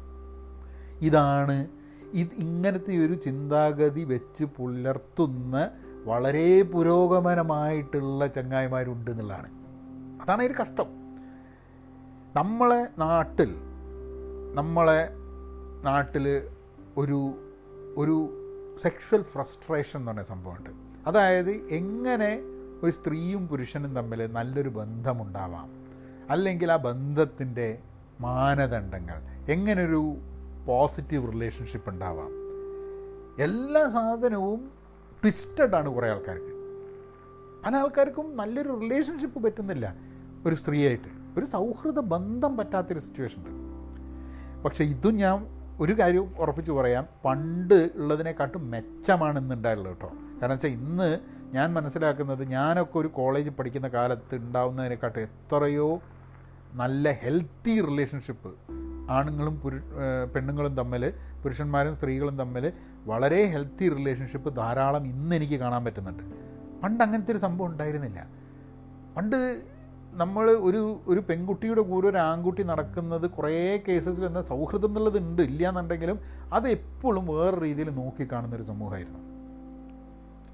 ഇതാണ് ഇത് ഇങ്ങനത്തെ ഒരു ചിന്താഗതി വെച്ച് പുലർത്തുന്ന വളരെ പുരോഗമനമായിട്ടുള്ള ചങ്ങായിമാരുണ്ട് എന്നുള്ളതാണ്. അതാണ് ഒരു കഷ്ടം. നമ്മളെ നാട്ടിൽ നമ്മളെ നാട്ടിൽ ഒരു ഒരു സെക്ഷൽ ഫ്രസ്ട്രേഷൻ എന്ന് പറഞ്ഞ സംഭവമുണ്ട്. അതായത് എങ്ങനെ ഒരു സ്ത്രീയും പുരുഷനും തമ്മിൽ നല്ലൊരു ബന്ധമുണ്ടാവാം. അല്ലെങ്കിൽ ആ ബന്ധത്തിന്റെ മാനദണ്ഡങ്ങൾ എങ്ങനൊരു പോസിറ്റീവ് റിലേഷൻഷിപ്പ് ഉണ്ടാവാം. എല്ലാ സാധനവും ട്വിസ്റ്റഡ് ആണ് കുറേ ആൾക്കാർക്ക്. പല ആൾക്കാർക്കും നല്ലൊരു റിലേഷൻഷിപ്പ് പറ്റുന്നില്ല. ഒരു സ്ത്രീയായിട്ട്. ഒരു സൗഹൃദ ബന്ധം പറ്റാത്തൊരു സിറ്റുവേഷൻ ഉണ്ട്. പക്ഷേ ഇതും ഞാൻ ഒരു കാര്യം ഉറപ്പിച്ച് പറയാം. പണ്ട് ഉള്ളതിനെക്കാട്ടും മെച്ചമാണെന്നുണ്ടായുള്ളൂ കേട്ടോ. കാരണം വെച്ചാൽ ഇന്ന് ഞാൻ മനസ്സിലാക്കുന്നത് ഞാനൊക്കെ ഒരു കോളേജ് പഠിക്കുന്ന കാലത്ത് ഉണ്ടാവുന്നതിനെക്കാട്ടും എത്രയോ നല്ല ഹെൽത്തി റിലേഷൻഷിപ്പ് ആണുങ്ങളും പുരു പെണ്ണുങ്ങളും തമ്മിൽ പുരുഷന്മാരും സ്ത്രീകളും തമ്മിൽ വളരെ ഹെൽത്തി റിലേഷൻഷിപ്പ് ധാരാളം ഇന്ന് എനിക്ക് കാണാൻ പറ്റുന്നുണ്ട്. പണ്ട് അങ്ങനത്തെ ഒരു സംഭവം ഉണ്ടായിരുന്നില്ല. പണ്ട് നമ്മൾ ഒരു ഒരു പെൺകുട്ടിയുടെ കൂടെ ഒരു ആൺകുട്ടി നടക്കുന്നത് കുറേ കേസസിൽ എന്താ സൗഹൃദം എന്നുള്ളത് ഉണ്ട്. ഇല്ല എന്നുണ്ടെങ്കിലും അത് എപ്പോഴും വേറെ രീതിയിൽ നോക്കിക്കാണുന്നൊരു സമൂഹമായിരുന്നു.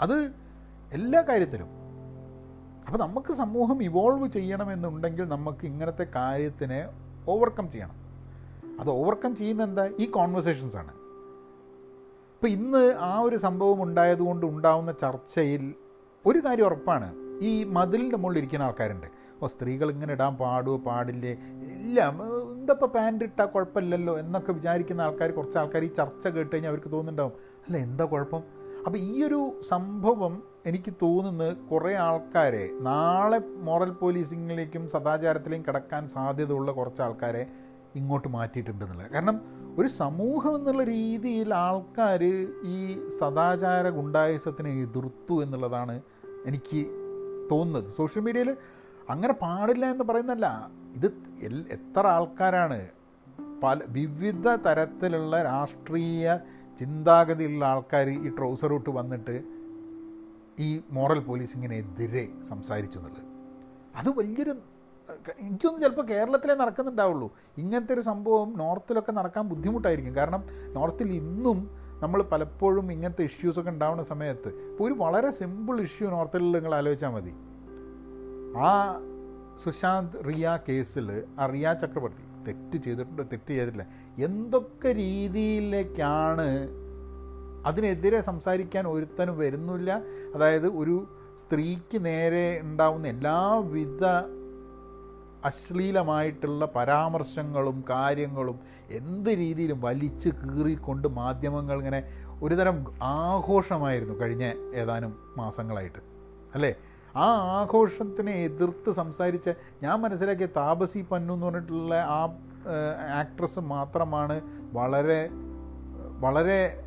അത് എല്ലാ കാര്യത്തിലും. അപ്പോൾ നമുക്ക് സമൂഹം ഇവോൾവ് ചെയ്യണമെന്നുണ്ടെങ്കിൽ നമുക്ക് ഇങ്ങനത്തെ കാര്യത്തിനെ ഓവർകം ചെയ്യണം. അത് ഓവർകം ചെയ്യുന്ന എന്താ? ഈ കോൺവെർസേഷൻസാണ് ആണ്. ഇപ്പോൾ ഇന്ന് ആ ഒരു സംഭവം ഉണ്ടായതുകൊണ്ട് ഉണ്ടാവുന്ന ചർച്ചയിൽ ഒരു കാര്യം ഉറപ്പാണ്. ഈ മതിലിന്റെ മുകളിൽ ഇരിക്കുന്ന ആൾക്കാരുണ്ട്. ഓ സ്ത്രീകൾ ഇങ്ങനെ ഇടാൻ പാടുമോ പാടില്ലേ? ഇല്ല എന്തപ്പോൾ പാന്റ് ഇട്ടാൽ കുഴപ്പമില്ലല്ലോ എന്നൊക്കെ വിചാരിക്കുന്ന ആൾക്കാർ കുറച്ച് ആൾക്കാർ ഈ ചർച്ച കേട്ട് കഴിഞ്ഞാൽ അവർക്ക് തോന്നുന്നുണ്ടാവും. അല്ല എന്താ കുഴപ്പം? അപ്പോൾ ഈ ഒരു സംഭവം എനിക്ക് തോന്നുന്നത് കുറേ ആൾക്കാരെ നാളെ മോറൽ പോലീസിങ്ങിലേക്കും സദാചാരത്തിലേക്കും കിടക്കാൻ സാധ്യതയുള്ള കുറച്ച് ആൾക്കാരെ ഇങ്ങോട്ട് മാറ്റിയിട്ടുണ്ടെന്നുള്ളത് കാരണം ഒരു സമൂഹം എന്നുള്ള രീതിയിൽ ആൾക്കാർ ഈ സദാചാര ഗുണ്ടായുസത്തിനെ എതിർത്തു എന്നുള്ളതാണ് എനിക്ക് തോന്നുന്നത്. സോഷ്യൽ മീഡിയയിൽ അങ്ങനെ പാടില്ല എന്ന് പറയുന്നല്ല ഇത് എത്ര ആൾക്കാരാണ് പല വിവിധ തരത്തിലുള്ള രാഷ്ട്രീയ ചിന്താഗതിയുള്ള ആൾക്കാർ ഈ ട്രൗസർ ഇട്ട് വന്നിട്ട് ഈ മോറൽ പോലീസിങ്ങിനെതിരെ സംസാരിച്ചു എന്നുള്ളത്. അത് വലിയൊരു എനിക്കൊന്നും ചിലപ്പോൾ കേരളത്തിലേ നടക്കുന്നുണ്ടാവുള്ളൂ. ഇങ്ങനത്തെ ഒരു സംഭവം നോർത്തിലൊക്കെ നടക്കാൻ ബുദ്ധിമുട്ടായിരിക്കും. കാരണം നോർത്തിൽ ഇന്നും നമ്മൾ പലപ്പോഴും ഇങ്ങനത്തെ ഇഷ്യൂസൊക്കെ ഉണ്ടാവുന്ന സമയത്ത് ഇപ്പോൾ ഒരു വളരെ സിമ്പിൾ ഇഷ്യൂ നോർത്തിൽ നിങ്ങൾ ആലോചിച്ചാൽ മതി. ആ സുശാന്ത് റിയ കേസിൽ ആ റിയ ചക്രവർത്തി തെറ്റ് ചെയ്തിട്ടുണ്ട്? തെറ്റ് ചെയ്തിട്ടില്ല. എന്തൊക്കെ രീതിയിലേക്കാണ് അതിനെതിരെ സംസാരിക്കാൻ ഒരുത്തനും വരുന്നില്ല? അതായത് ഒരു സ്ത്രീക്ക് നേരെ ഉണ്ടാവുന്ന എല്ലാവിധ അശ്ലീലമായിട്ടുള്ള പരാമർശങ്ങളും കാര്യങ്ങളും എന്ത് രീതിയിലും വലിച്ച് കീറിക്കൊണ്ട് മാധ്യമങ്ങൾ ഇങ്ങനെ ഒരുതരം ആഘോഷമായിരുന്നു കഴിഞ്ഞ ഏതാനും മാസങ്ങളായിട്ട്. അല്ലേ? ആ ആഘോഷത്തിനെ എതിർത്ത് സംസാരിച്ച ഞാൻ മനസ്സിലാക്കിയ താപസി പന്നു എന്ന് പറഞ്ഞിട്ടുള്ള ആ ആക്ട്രസ് മാത്രമാണ് വളരെ വളരെ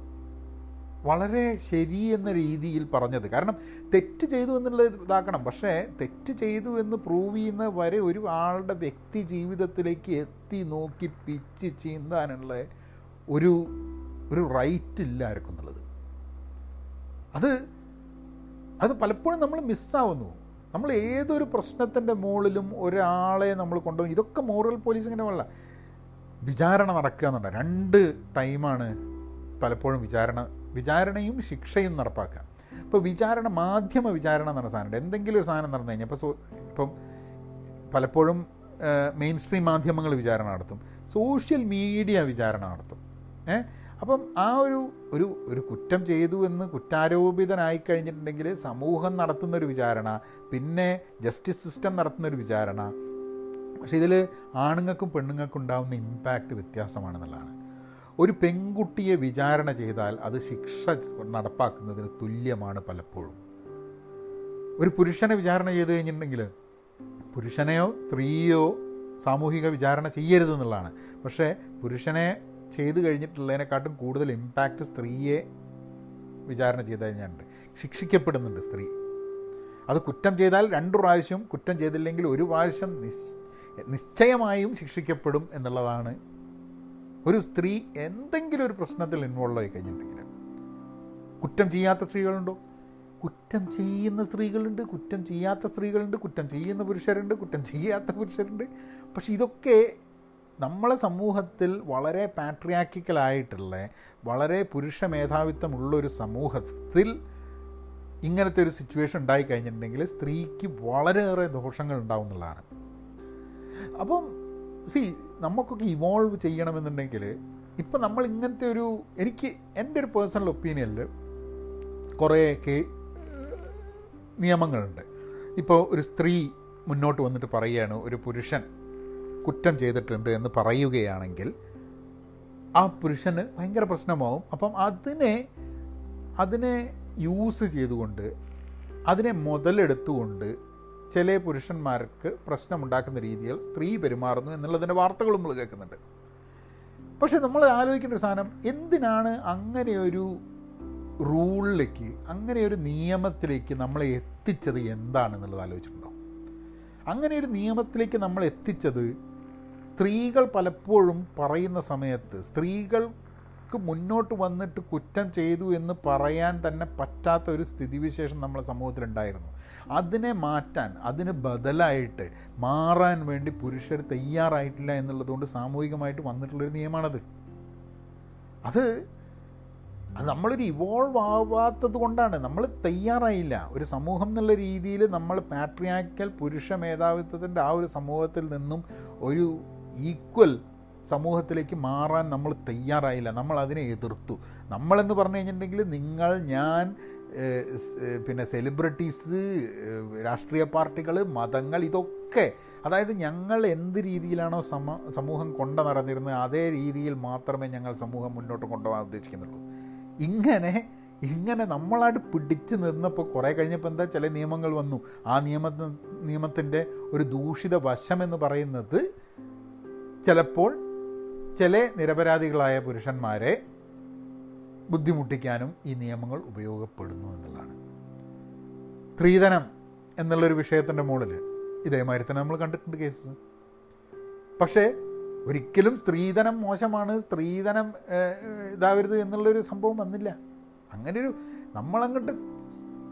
വളരെ ശരി എന്ന രീതിയിൽ പറഞ്ഞത്. കാരണം തെറ്റ് ചെയ്തു എന്നുള്ളത് ഇതാക്കണം. പക്ഷേ തെറ്റ് ചെയ്തു എന്ന് പ്രൂവ് ചെയ്യുന്ന വരെ ഒരു ആളുടെ വ്യക്തി ജീവിതത്തിലേക്ക് എത്തി നോക്കി പിച്ച് ചീന്താനുള്ള ഒരു ഒരു റൈറ്റ് ഇല്ല ആർക്കും എന്നുള്ളത്. അത് അത് പലപ്പോഴും നമ്മൾ മിസ്സാവുന്നു നമ്മൾ ഏതൊരു പ്രശ്നത്തിന്റെ മുകളിലും ഒരാളെ നമ്മൾ കൊണ്ടുപോകും ഇതൊക്കെ മോറൽ പോലീസിങ്ങനെ വേണ്ട വിചാരണ നടക്കുക എന്നുണ്ട്. രണ്ട് ടൈമാണ് പലപ്പോഴും വിചാരണ വിചാരണയും ശിക്ഷയും നടപ്പാക്കുക ഇപ്പോൾ വിചാരണ മാധ്യമ വിചാരണ എന്ന് പറഞ്ഞ സാധനമുണ്ട്. എന്തെങ്കിലും ഒരു സാധനം നടന്നു കഴിഞ്ഞാൽ ഇപ്പോൾ ഇപ്പം പലപ്പോഴും മെയിൻ സ്ട്രീം മാധ്യമങ്ങൾ വിചാരണ നടത്തും. സോഷ്യൽ മീഡിയ വിചാരണ നടത്തും. ഏ അപ്പം ആ ഒരു ഒരു ഒരു കുറ്റം ചെയ്തു എന്ന് കുറ്റാരോപിതനായി കഴിഞ്ഞിട്ടുണ്ടെങ്കിൽ സമൂഹം നടത്തുന്നൊരു വിചാരണ പിന്നെ ജസ്റ്റിസ് സിസ്റ്റം നടത്തുന്നൊരു വിചാരണ പക്ഷേ ഇതിൽ ആണുങ്ങൾക്കും പെണ്ണുങ്ങൾക്കും ഉണ്ടാകുന്ന ഇമ്പാക്റ്റ് വ്യത്യാസമാണെന്നുള്ളതാണ്. ഒരു പെൺകുട്ടിയെ വിചാരണ ചെയ്താൽ അത് ശിക്ഷ നടപ്പാക്കുന്നതിന് തുല്യമാണ് പലപ്പോഴും. ഒരു പുരുഷനെ വിചാരണ ചെയ്ത് കഴിഞ്ഞിട്ടുണ്ടെങ്കിൽ പുരുഷനെയോ സ്ത്രീയോ സാമൂഹിക വിചാരണ ചെയ്യരുതെന്നുള്ളതാണ് പക്ഷേ പുരുഷനെ ചെയ്തു കഴിഞ്ഞിട്ടുള്ളതിനെക്കാട്ടും കൂടുതൽ ഇമ്പാക്റ്റ് സ്ത്രീയെ വിചാരണ ചെയ്ത് കഴിഞ്ഞാണ്ട് ശിക്ഷിക്കപ്പെടുന്നുണ്ട് സ്ത്രീ. അത് കുറ്റം ചെയ്താൽ രണ്ടു പ്രാവശ്യം കുറ്റം ചെയ്തില്ലെങ്കിൽ ഒരു പ്രാവശ്യം നിശ്ചയമായും ശിക്ഷിക്കപ്പെടും എന്നുള്ളതാണ് ഒരു സ്ത്രീ എന്തെങ്കിലും ഒരു പ്രശ്നത്തിൽ ഇൻവോൾവ് ആയി കഴിഞ്ഞിട്ടുണ്ടെങ്കിൽ കുറ്റം ചെയ്യാത്ത സ്ത്രീകളുണ്ടോ? കുറ്റം ചെയ്യുന്ന സ്ത്രീകളുണ്ട് കുറ്റം ചെയ്യാത്ത സ്ത്രീകളുണ്ട് കുറ്റം ചെയ്യുന്ന പുരുഷരുണ്ട് കുറ്റം ചെയ്യാത്ത പുരുഷരുണ്ട്. പക്ഷെ ഇതൊക്കെ നമ്മളെ സമൂഹത്തിൽ വളരെ പാട്രിയാക്കിക്കലായിട്ടുള്ള വളരെ പുരുഷ മേധാവിത്വമുള്ളൊരു സമൂഹത്തിൽ ഇങ്ങനത്തെ ഒരു സിറ്റുവേഷൻ ഉണ്ടായി കഴിഞ്ഞിട്ടുണ്ടെങ്കിൽ സ്ത്രീക്ക് വളരെയേറെ ദോഷങ്ങൾ ഉണ്ടാവും എന്നുള്ളതാണ്. അപ്പം സി നമുക്കൊക്കെ ഇവോൾവ് ചെയ്യണമെന്നുണ്ടെങ്കിൽ ഇപ്പം നമ്മൾ ഇങ്ങനത്തെ ഒരു എനിക്ക് എന്റെ ഒരു പേഴ്സണൽ ഒപ്പീനിയനിൽ കുറേ കേ നിയമങ്ങളുണ്ട്. ഇപ്പോൾ ഒരു സ്ത്രീ മുന്നോട്ട് വന്നിട്ട് പറയുകയാണ് ഒരു പുരുഷൻ കുറ്റം ചെയ്തിട്ടുണ്ട് എന്ന് പറയുകയാണെങ്കിൽ ആ പുരുഷന് ഭയങ്കര പ്രശ്നമാവും. അപ്പം അതിനെ അതിനെ യൂസ് ചെയ്തുകൊണ്ട് അതിനെ മുതലെടുത്തുകൊണ്ട് ചില പുരുഷന്മാർക്ക് പ്രശ്നമുണ്ടാക്കുന്ന രീതിയിൽ സ്ത്രീ പെരുമാറുന്നു എന്നുള്ളതിന്റെ വാർത്തകളും നമ്മൾ കേൾക്കുന്നുണ്ട്. പക്ഷെ നമ്മൾ ആലോചിക്കേണ്ട ഒരു സാധനം എന്തിനാണ് അങ്ങനെയൊരു റൂളിലേക്ക് അങ്ങനെ ഒരു നിയമത്തിലേക്ക് നമ്മളെ എത്തിച്ചത് എന്താണെന്നുള്ളത് ആലോചിച്ചിട്ടുണ്ടോ? അങ്ങനെ ഒരു നിയമത്തിലേക്ക് നമ്മൾ എത്തിച്ചത് സ്ത്രീകൾ പലപ്പോഴും പറയുന്ന സമയത്ത് സ്ത്രീകൾ നമുക്ക് മുന്നോട്ട് വന്നിട്ട് കുറ്റം ചെയ്തു എന്ന് പറയാൻ തന്നെ പറ്റാത്ത ഒരു സ്ഥിതിവിശേഷം നമ്മുടെ സമൂഹത്തിലുണ്ടായിരുന്നു. അതിനെ മാറ്റാൻ അതിന് ബദലായിട്ട് മാറാൻ വേണ്ടി പുരുഷർ തയ്യാറായിട്ടില്ല എന്നുള്ളതുകൊണ്ട് സാമൂഹികമായിട്ട് വന്നിട്ടുള്ളൊരു നിയമമാണത്. അത് അത് നമ്മളൊരു ഇവോൾവ് ആവാത്തത് കൊണ്ടാണ്. നമ്മൾ തയ്യാറായില്ല. ഒരു സമൂഹം എന്നുള്ള രീതിയിൽ നമ്മൾ പാട്രിയാക്കൽ പുരുഷ മേധാവിത്വത്തിന്റെ ആ ഒരു സമൂഹത്തിൽ നിന്നും ഒരു ഈക്വൽ സമൂഹത്തിലേക്ക് മാറാൻ നമ്മൾ തയ്യാറായില്ല. നമ്മൾ അതിനെ എതിർത്തു. നമ്മളെന്ന് പറഞ്ഞു കഴിഞ്ഞിട്ടുണ്ടെങ്കിൽ നിങ്ങൾ ഞാൻ പിന്നെ സെലിബ്രിറ്റീസ് രാഷ്ട്രീയ പാർട്ടികൾ മതങ്ങൾ ഇതൊക്കെ അതായത് ഞങ്ങൾ എന്ത് രീതിയിലാണോ സമ സമൂഹം കൊണ്ടു നടന്നിരുന്നത് അതേ രീതിയിൽ മാത്രമേ ഞങ്ങൾ സമൂഹം മുന്നോട്ട് കൊണ്ടുപോകാൻ ഉദ്ദേശിക്കുന്നുള്ളൂ. ഇങ്ങനെ ഇങ്ങനെ നമ്മളായിട്ട് പിടിച്ചു നിന്നപ്പോൾ കുറേ കഴിഞ്ഞപ്പോൾ എന്താ ചില നിയമങ്ങൾ വന്നു. ആ നിയമ നിയമത്തിന്റെ ഒരു ദൂഷിത വശമെന്ന് പറയുന്നത് ചിലപ്പോൾ ചില നിരപരാധികളായ പുരുഷന്മാരെ ബുദ്ധിമുട്ടിക്കാനും ഈ നിയമങ്ങൾ ഉപയോഗപ്പെടുന്നു എന്നുള്ളതാണ്. സ്ത്രീധനം എന്നുള്ളൊരു വിഷയത്തിന്റെ മുകളിൽ ഇതേമാതിരി തന്നെ നമ്മൾ കണ്ടിട്ടുണ്ട് കേസ്. പക്ഷേ ഒരിക്കലും സ്ത്രീധനം മോശമാണ് സ്ത്രീധനം ഇതാവരുത് എന്നുള്ളൊരു സംഭവം വന്നില്ല. അങ്ങനെയൊരു നമ്മളങ്ങോട്ട്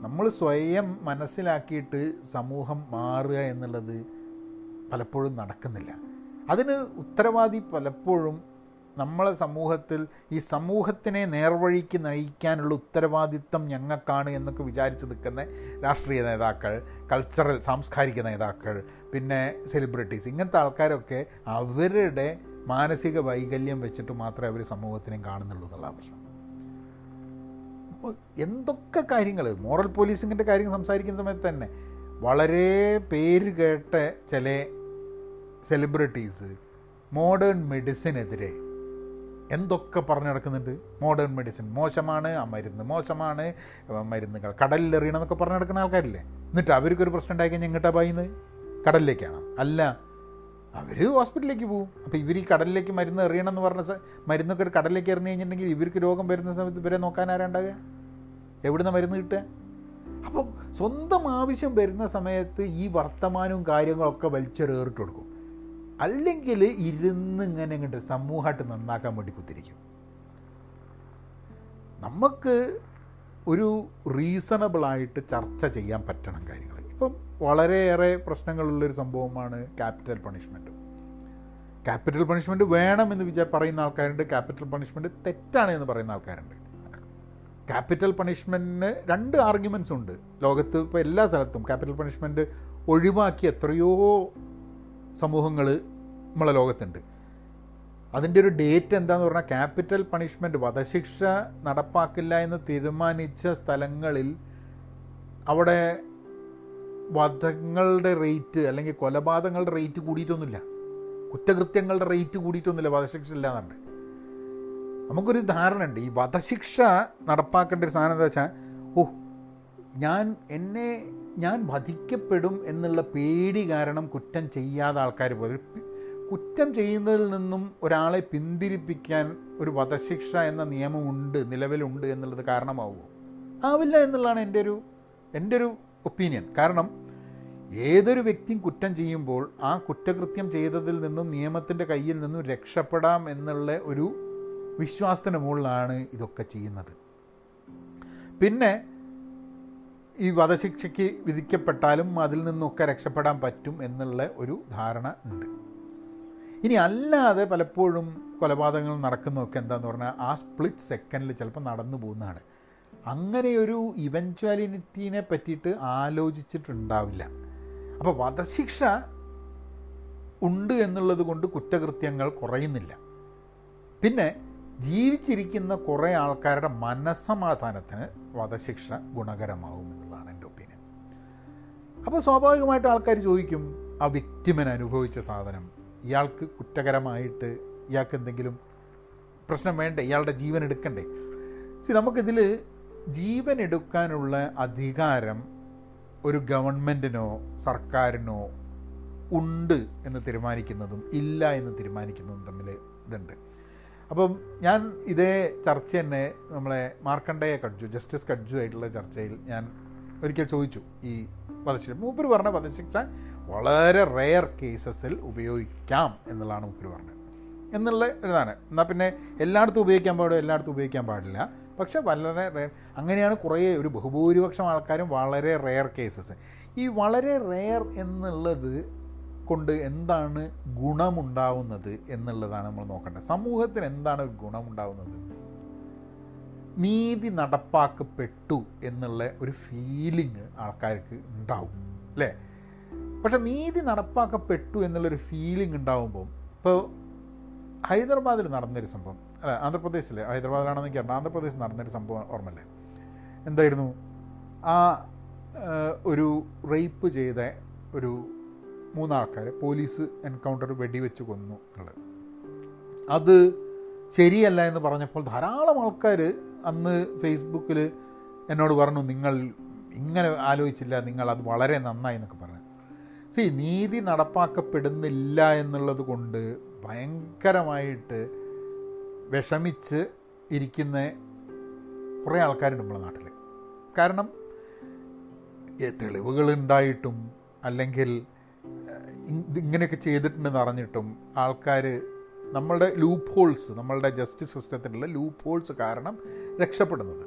നമ്മൾ സ്വയം മനസ്സിലാക്കിയിട്ട് സമൂഹം മാറുക എന്നുള്ളത് പലപ്പോഴും നടക്കുന്നില്ല. അതിന് ഉത്തരവാദി പലപ്പോഴും നമ്മളെ സമൂഹത്തിൽ ഈ സമൂഹത്തിനെ നേർവഴിക്ക് നയിക്കാനുള്ള ഉത്തരവാദിത്തം ഞങ്ങൾക്കാണ് എന്നൊക്കെ വിചാരിച്ച് നിൽക്കുന്ന രാഷ്ട്രീയ നേതാക്കൾ കൾച്ചറൽ സാംസ്കാരിക നേതാക്കൾ പിന്നെ സെലിബ്രിറ്റീസ് ഇങ്ങനത്തെ ആൾക്കാരൊക്കെ അവരുടെ മാനസിക വൈകല്യം വെച്ചിട്ട് മാത്രമേ അവർ സമൂഹത്തിനെ കാണുന്നുള്ളൂ എന്നുള്ള പ്രശ്നം. എന്തൊക്കെ കാര്യങ്ങൾ? മോറൽ പോലീസിങ്ങിന്റെ കാര്യം സംസാരിക്കുന്ന സമയത്ത് തന്നെ വളരെ പേര് കേട്ട ചില സെലിബ്രിറ്റീസ് മോഡേൺ മെഡിസിനെതിരെ എന്തൊക്കെ പറഞ്ഞു നടക്കുന്നുണ്ട്? മോഡേൺ മെഡിസിൻ മോശമാണ് ആ മരുന്ന് മോശമാണ് മരുന്നുകൾ കടലിലെറിയണമെന്നൊക്കെ പറഞ്ഞു നടക്കുന്ന ആൾക്കാരില്ലേ? എന്നിട്ട് അവർക്കൊരു പ്രശ്നം ഉണ്ടായി കഴിഞ്ഞാൽ എങ്ങോട്ടാ പോയിന്ന് കടലിലേക്കാണ്? അല്ല. അവർ ഹോസ്പിറ്റലിലേക്ക് പോകും അപ്പോൾ ഇവർ ഈ കടലിലേക്ക് മരുന്ന് എറിയണം എന്ന് പറഞ്ഞ മരുന്നൊക്കെ ഒരു കടലിലേക്ക് എറിഞ്ഞു കഴിഞ്ഞിട്ടുണ്ടെങ്കിൽ ഇവർക്ക് രോഗം വരുന്ന സമയത്ത് ഇവരെ നോക്കാൻ ആരാണ്ടാകുക എവിടുന്ന് മരുന്ന് കിട്ടുക? അപ്പം സ്വന്തം ആവശ്യം വരുന്ന സമയത്ത് ഈ വർത്തമാനവും കാര്യങ്ങളൊക്കെ വലിച്ചെറിയിട്ട് കൊടുക്കും. അല്ലെങ്കിൽ ഇരുന്ന് ഇങ്ങനെ ഇങ്ങോട്ട് സമൂഹമായിട്ട് നന്നാക്കാൻ വേണ്ടി കുത്തിരിക്കും. നമുക്ക് ഒരു റീസണബിളായിട്ട് ചർച്ച ചെയ്യാൻ പറ്റണം കാര്യങ്ങൾ. ഇപ്പം വളരെയേറെ പ്രശ്നങ്ങളുള്ളൊരു സംഭവമാണ് ക്യാപിറ്റൽ പണിഷ്മെന്റ് ക്യാപിറ്റൽ പണിഷ്മെന്റ് വേണമെന്ന് വിചാ പറയുന്ന ആൾക്കാരുണ്ട്. ക്യാപിറ്റൽ പണിഷ്മെന്റ് തെറ്റാണ് എന്ന് പറയുന്ന ആൾക്കാരുണ്ട്. ക്യാപിറ്റൽ പണിഷ്മെന്റിന് രണ്ട് ആർഗ്യുമെന്റ്സ് ഉണ്ട്. ലോകത്ത് ഇപ്പോൾ എല്ലാ സ്ഥലത്തും ക്യാപിറ്റൽ പണിഷ്മെന്റ് ഒഴിവാക്കി എത്രയോ സമൂഹങ്ങൾ നമ്മളെ ലോകത്തുണ്ട്. അതിന്റെ ഒരു ഡേറ്റ് എന്താന്ന് പറഞ്ഞാൽ ക്യാപിറ്റൽ പണിഷ്മെന്റ് വധശിക്ഷ നടപ്പാക്കില്ല എന്ന് തീരുമാനിച്ച സ്ഥലങ്ങളിൽ അവിടെ വധങ്ങളുടെ റേറ്റ് അല്ലെങ്കിൽ കൊലപാതകങ്ങളുടെ റേറ്റ് കൂടിയിട്ടൊന്നുമില്ല. കുറ്റകൃത്യങ്ങളുടെ റേറ്റ് കൂടിയിട്ടൊന്നുമില്ല വധശിക്ഷ ഇല്ല നമുക്കൊരു ധാരണ ഉണ്ട്. ഈ വധശിക്ഷ നടപ്പാക്കേണ്ട ഒരു സാധനം എന്താ വെച്ചാൽ ഓ ഞാൻ എന്നെ ഞാൻ വധിക്കപ്പെടും എന്നുള്ള പേടി കാരണം കുറ്റം ചെയ്യാതെ ആൾക്കാർ പോലും കുറ്റം ചെയ്യുന്നതിൽ നിന്നും ഒരാളെ പിന്തിരിപ്പിക്കാൻ ഒരു വധശിക്ഷ എന്ന നിയമമുണ്ട് നിലവിലുണ്ട് എന്നുള്ളത് കാരണമാവുമോ? ആവില്ല എന്നുള്ളതാണ് എന്റെ ഒരു എന്റെ ഒരു ഒപ്പീനിയൻ. കാരണം ഏതൊരു വ്യക്തിയും കുറ്റം ചെയ്യുമ്പോൾ ആ കുറ്റകൃത്യം ചെയ്തതിൽ നിന്നും നിയമത്തിന്റെ കയ്യിൽ നിന്നും രക്ഷപ്പെടാം എന്നുള്ള ഒരു വിശ്വാസത്തിന് മുകളിലാണ് ഇതൊക്കെ ചെയ്യുന്നത്. പിന്നെ ഈ വധശിക്ഷയ്ക്ക് വിധിക്കപ്പെട്ടാലും അതിൽ നിന്നൊക്കെ രക്ഷപ്പെടാൻ പറ്റും എന്നുള്ള ഒരു ധാരണ ഉണ്ട്. ഇനി അല്ലാതെ പലപ്പോഴും കൊലപാതകങ്ങൾ നടക്കുന്നതൊക്കെ എന്താന്ന് പറഞ്ഞാൽ ആ സ്പ്ലിറ്റ് സെക്കൻഡിൽ ചിലപ്പോൾ നടന്നു പോകുന്നതാണ്. അങ്ങനെ ഒരു ഇവൻച്വാലിറ്റിനെ പറ്റിയിട്ട് ആലോചിച്ചിട്ടുണ്ടാവില്ല. അപ്പോൾ വധശിക്ഷ ഉണ്ട് എന്നുള്ളത് കൊണ്ട് കുറ്റകൃത്യങ്ങൾ കുറയുന്നില്ല. പിന്നെ ജീവിച്ചിരിക്കുന്ന കുറേ ആൾക്കാരുടെ മനസ്സമാധാനത്തിന് വധശിക്ഷ ഒപ്പീനിയൻ അപ്പോൾ സ്വാഭാവികമായിട്ട് ആൾക്കാർ ചോദിക്കും ആ വിക്റ്റിമൻ അനുഭവിച്ച സാധനം ഇയാൾക്ക് കുറ്റകരമായിട്ട് ഇയാൾക്ക് എന്തെങ്കിലും പ്രശ്നം വേണ്ടേ? ഇയാളുടെ ജീവൻ എടുക്കണ്ടേ? സി നമുക്കിതിൽ ജീവൻ എടുക്കാനുള്ള അധികാരം ഒരു ഗവൺമെന്റിനോ സർക്കാരിനോ ഉണ്ട് എന്ന് തീരുമാനിക്കുന്നതും ഇല്ല എന്ന് തീരുമാനിക്കുന്നതും തമ്മിൽ ഇതുണ്ട്. അപ്പം ഞാൻ ഇതേ ചർച്ച തന്നെ നമ്മളെ മാർക്കണ്ഡേയ കഡ്ജു ജസ്റ്റിസ് കഡ്ജു ആയിട്ടുള്ള ചർച്ചയിൽ ഞാൻ ഒരിക്കൽ ചോദിച്ചു ഈ വധശിക്ഷ. മൂപ്പര് പറഞ്ഞ വധശിക്ഷ വളരെ റെയർ കേസസിൽ ഉപയോഗിക്കാം എന്നുള്ളതാണ് മൂപ്പര് പറഞ്ഞത്. എന്നുള്ള ഇതാണ് എന്നാൽ പിന്നെ എല്ലായിടത്തും ഉപയോഗിക്കാൻ പാടും എല്ലായിടത്തും ഉപയോഗിക്കാൻ പാടില്ല. പക്ഷേ വളരെ റെയർ അങ്ങനെയാണ് കുറേ ഒരു ബഹുഭൂരിപക്ഷം ആൾക്കാരും വളരെ റെയർ കേസസ് ഈ വളരെ റെയർ എന്നുള്ളത് കൊണ്ട് എന്താണ് ഗുണമുണ്ടാവുന്നത് എന്നുള്ളതാണ് നമ്മൾ നോക്കേണ്ടത്. സമൂഹത്തിന് എന്താണ് ഗുണമുണ്ടാവുന്നത്? നീതി നടപ്പാക്കപ്പെട്ടു എന്നുള്ള ഒരു ഫീലിംഗ് ആൾക്കാർക്ക് ഉണ്ടാവും അല്ലേ? പക്ഷെ നീതി നടപ്പാക്കപ്പെട്ടു എന്നുള്ളൊരു ഫീലിംഗ് ഉണ്ടാവുമ്പോൾ ഇപ്പോൾ ഹൈദരാബാദിൽ നടന്നൊരു സംഭവം അല്ല ആന്ധ്രാപ്രദേശിൽ ഹൈദരാബാദിലാണെന്ന് എനിക്ക് അറിയാം ആന്ധ്രാപ്രദേശിൽ നടന്നൊരു സംഭവം ഓർമ്മല്ലേ എന്തായിരുന്നു? ആ, ഒരു റേപ്പ് ചെയ്ത ഒരു മൂന്നാൾക്കാരെ പോലീസ് എൻകൗണ്ടർ വെടിവെച്ച് കൊന്നു എന്നുള്ളത്. അത് ശരിയല്ല എന്ന് പറഞ്ഞപ്പോൾ ധാരാളം ആൾക്കാർ അന്ന് ഫേസ്ബുക്കിൽ എന്നോട് പറഞ്ഞു നിങ്ങൾ ഇങ്ങനെ ആലോചിച്ചില്ല നിങ്ങൾ അത് വളരെ നന്നായി എന്നൊക്കെ പറഞ്ഞു. സി നീതി നടപ്പാക്കപ്പെടുന്നില്ല എന്നുള്ളത് കൊണ്ട് ഭയങ്കരമായിട്ട് വിഷമിച്ച് ഇരിക്കുന്ന കുറേ ആൾക്കാരുണ്ട് നമ്മളെ നാട്ടിൽ കാരണം ഏ, തെളിവുകളുണ്ടായിട്ടും അല്ലെങ്കിൽ ഇങ്ങനെയൊക്കെ ചെയ്തിട്ടുണ്ടെന്ന് അറിഞ്ഞിട്ടും ആൾക്കാർ നമ്മളുടെ ലൂപ്പ് ഹോൾസ് നമ്മളുടെ ജസ്റ്റിസ് സിസ്റ്റത്തിലുള്ള ലൂപ്പ് ഹോൾസ് കാരണം രക്ഷപ്പെടുന്നത്.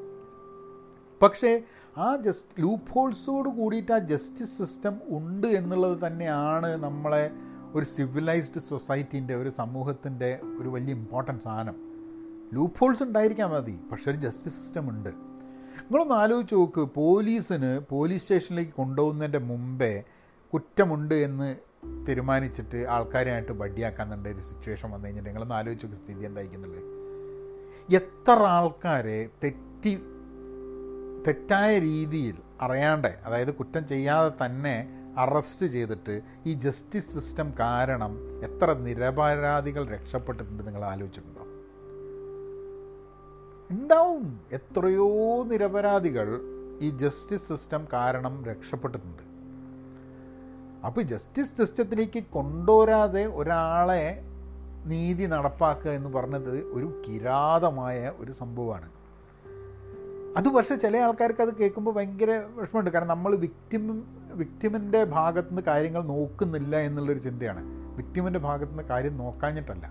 പക്ഷേ ആ ജസ്റ്റ് ലൂപ്പ് ഹോൾസോട് കൂടിയിട്ട് ആ ജസ്റ്റിസ് സിസ്റ്റം ഉണ്ട് എന്നുള്ളത് തന്നെയാണ് നമ്മളെ ഒരു സിവിലൈസ്ഡ് സൊസൈറ്റീന്റെ ഒരു സമൂഹത്തിന്റെ ഒരു വലിയ ഇമ്പോർട്ടൻസ് സാധനം. ലൂപ്പ് ഹോൾസ് ഉണ്ടായിരിക്കാൻ മതി പക്ഷെ ഒരു ജസ്റ്റിസ് സിസ്റ്റം ഉണ്ട്. നിങ്ങളൊന്ന് ആലോചിച്ച് നോക്ക് പോലീസിന് പോലീസ് സ്റ്റേഷനിലേക്ക് കൊണ്ടുപോകുന്നതിന്റെ മുമ്പേ കുറ്റമുണ്ട് എന്ന് തീരുമാനിച്ചിട്ട് ആൾക്കാരെയായിട്ട് ബഡ്ഡിയാക്കാന്നുണ്ട് ഒരു സിറ്റുവേഷൻ വന്നു കഴിഞ്ഞിട്ട് നിങ്ങളൊന്ന് ആലോചിച്ച് സ്ഥിതി എന്തായിരിക്കുന്നുള്ളത് എത്ര ആൾക്കാരെ തെറ്റി തെറ്റായ രീതിയിൽ അറിയാണ്ട് അതായത് കുറ്റം ചെയ്യാതെ തന്നെ അറസ്റ്റ് ചെയ്തിട്ട് ഈ ജസ്റ്റിസ് സിസ്റ്റം കാരണം എത്ര നിരപരാധികൾ രക്ഷപ്പെട്ടിട്ടുണ്ട് നിങ്ങൾ ആലോചിച്ചിട്ടുണ്ടോ? ഉണ്ടാവും. എത്രയോ നിരപരാധികൾ ഈ ജസ്റ്റിസ് സിസ്റ്റം കാരണം രക്ഷപ്പെട്ടിട്ടുണ്ട്. അപ്പോൾ ജസ്റ്റിസ് സിസ്റ്റത്തിലേക്ക് കൊണ്ടുവരാതെ ഒരാളെ നീതി നടപ്പാക്കുക എന്ന് പറഞ്ഞത് ഒരു കിരാതമായ ഒരു സംഭവമാണ്. അത് പക്ഷേ ചില ആൾക്കാർക്ക് അത് കേൾക്കുമ്പോൾ ഭയങ്കര വിഷമമുണ്ട്. കാരണം നമ്മൾ വിക്ടിം വിക്ടിമിന്റെ ഭാഗത്തു നിന്ന് കാര്യങ്ങൾ നോക്കുന്നില്ല എന്നുള്ളൊരു ചിന്തയാണ്. വിക്ടിമിന്റെ ഭാഗത്തു നിന്ന് കാര്യം നോക്കാഞ്ഞിട്ടല്ല.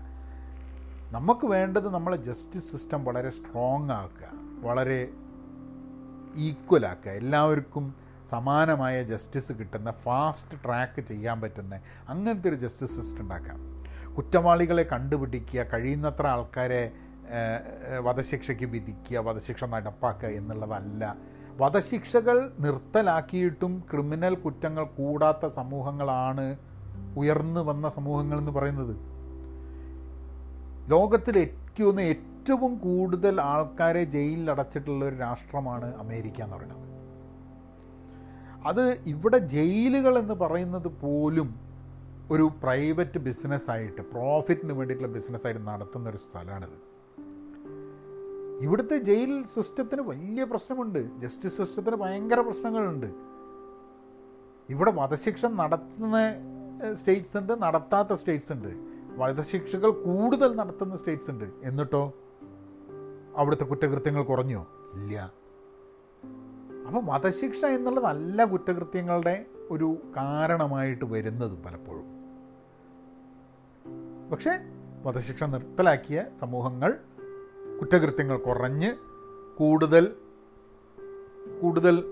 നമുക്ക് വേണ്ടത് നമ്മളെ ജസ്റ്റിസ് സിസ്റ്റം വളരെ സ്ട്രോങ് ആക്കുക. വളരെ ഈക്വൽ ആക്കുക. എല്ലാവർക്കും സമാനമായ ജസ്റ്റിസ് കിട്ടുന്ന ഫാസ്റ്റ് ട്രാക്ക് ചെയ്യാൻ പറ്റുന്ന അങ്ങനത്തെ ഒരു ജസ്റ്റിസ് സിസ്റ്റം ഉണ്ടാക്കാം. കുറ്റവാളികളെ കണ്ടുപിടിക്കുക കഴിയുന്നത്ര ആൾക്കാരെ വധശിക്ഷയ്ക്ക് വിധിക്കുക വധശിക്ഷ നടപ്പാക്കുക എന്നുള്ളതല്ല. വധശിക്ഷകൾ നിർത്തലാക്കിയിട്ടും ക്രിമിനൽ കുറ്റങ്ങൾ കൂടാത്ത സമൂഹങ്ങളാണ് ഉയർന്നു വന്ന സമൂഹങ്ങൾ എന്ന് പറയുന്നത്. ലോകത്തിൽ ഏറ്റവും ഏറ്റവും കൂടുതൽ ആൾക്കാരെ ജയിലിൽ അടച്ചിട്ടുള്ള ഒരു രാഷ്ട്രമാണ് അമേരിക്ക എന്ന് പറയുന്നത്. അത് ഇവിടെ ജയിലുകൾ എന്ന് പറയുന്നത് പോലും ഒരു പ്രൈവറ്റ് ബിസിനസ്സായിട്ട് പ്രോഫിറ്റിന് വേണ്ടിയിട്ടുള്ള ബിസിനസ്സായിട്ട് നടത്തുന്ന ഒരു സ്ഥലമാണിത്. ഇവിടുത്തെ ജയിൽ സിസ്റ്റത്തിന് വലിയ പ്രശ്നമുണ്ട്. ജസ്റ്റിസ് സിസ്റ്റത്തിന് ഭയങ്കര പ്രശ്നങ്ങളുണ്ട്. ഇവിടെ വധശിക്ഷ നടത്തുന്ന സ്റ്റേറ്റ്സ് ഉണ്ട് നടത്താത്ത സ്റ്റേറ്റ്സ് ഉണ്ട്. വധശിക്ഷകൾ കൂടുതൽ നടത്തുന്ന സ്റ്റേറ്റ്സ് ഉണ്ട്. എന്നിട്ടോ? അവിടുത്തെ കുറ്റകൃത്യങ്ങൾ കുറഞ്ഞോ? ഇല്ല. അപ്പോൾ വധശിക്ഷ എന്നുള്ളത് നല്ല കുറ്റകൃത്യങ്ങളുടെ ഒരു കാരണമായിട്ട് വരുന്നത് പലപ്പോഴും. പക്ഷേ വധശിക്ഷ നിർത്തലാക്കിയ സമൂഹങ്ങൾ കുറ്റകൃത്യങ്ങൾ കുറഞ്ഞ് കൂടുതൽ കൂടുതൽ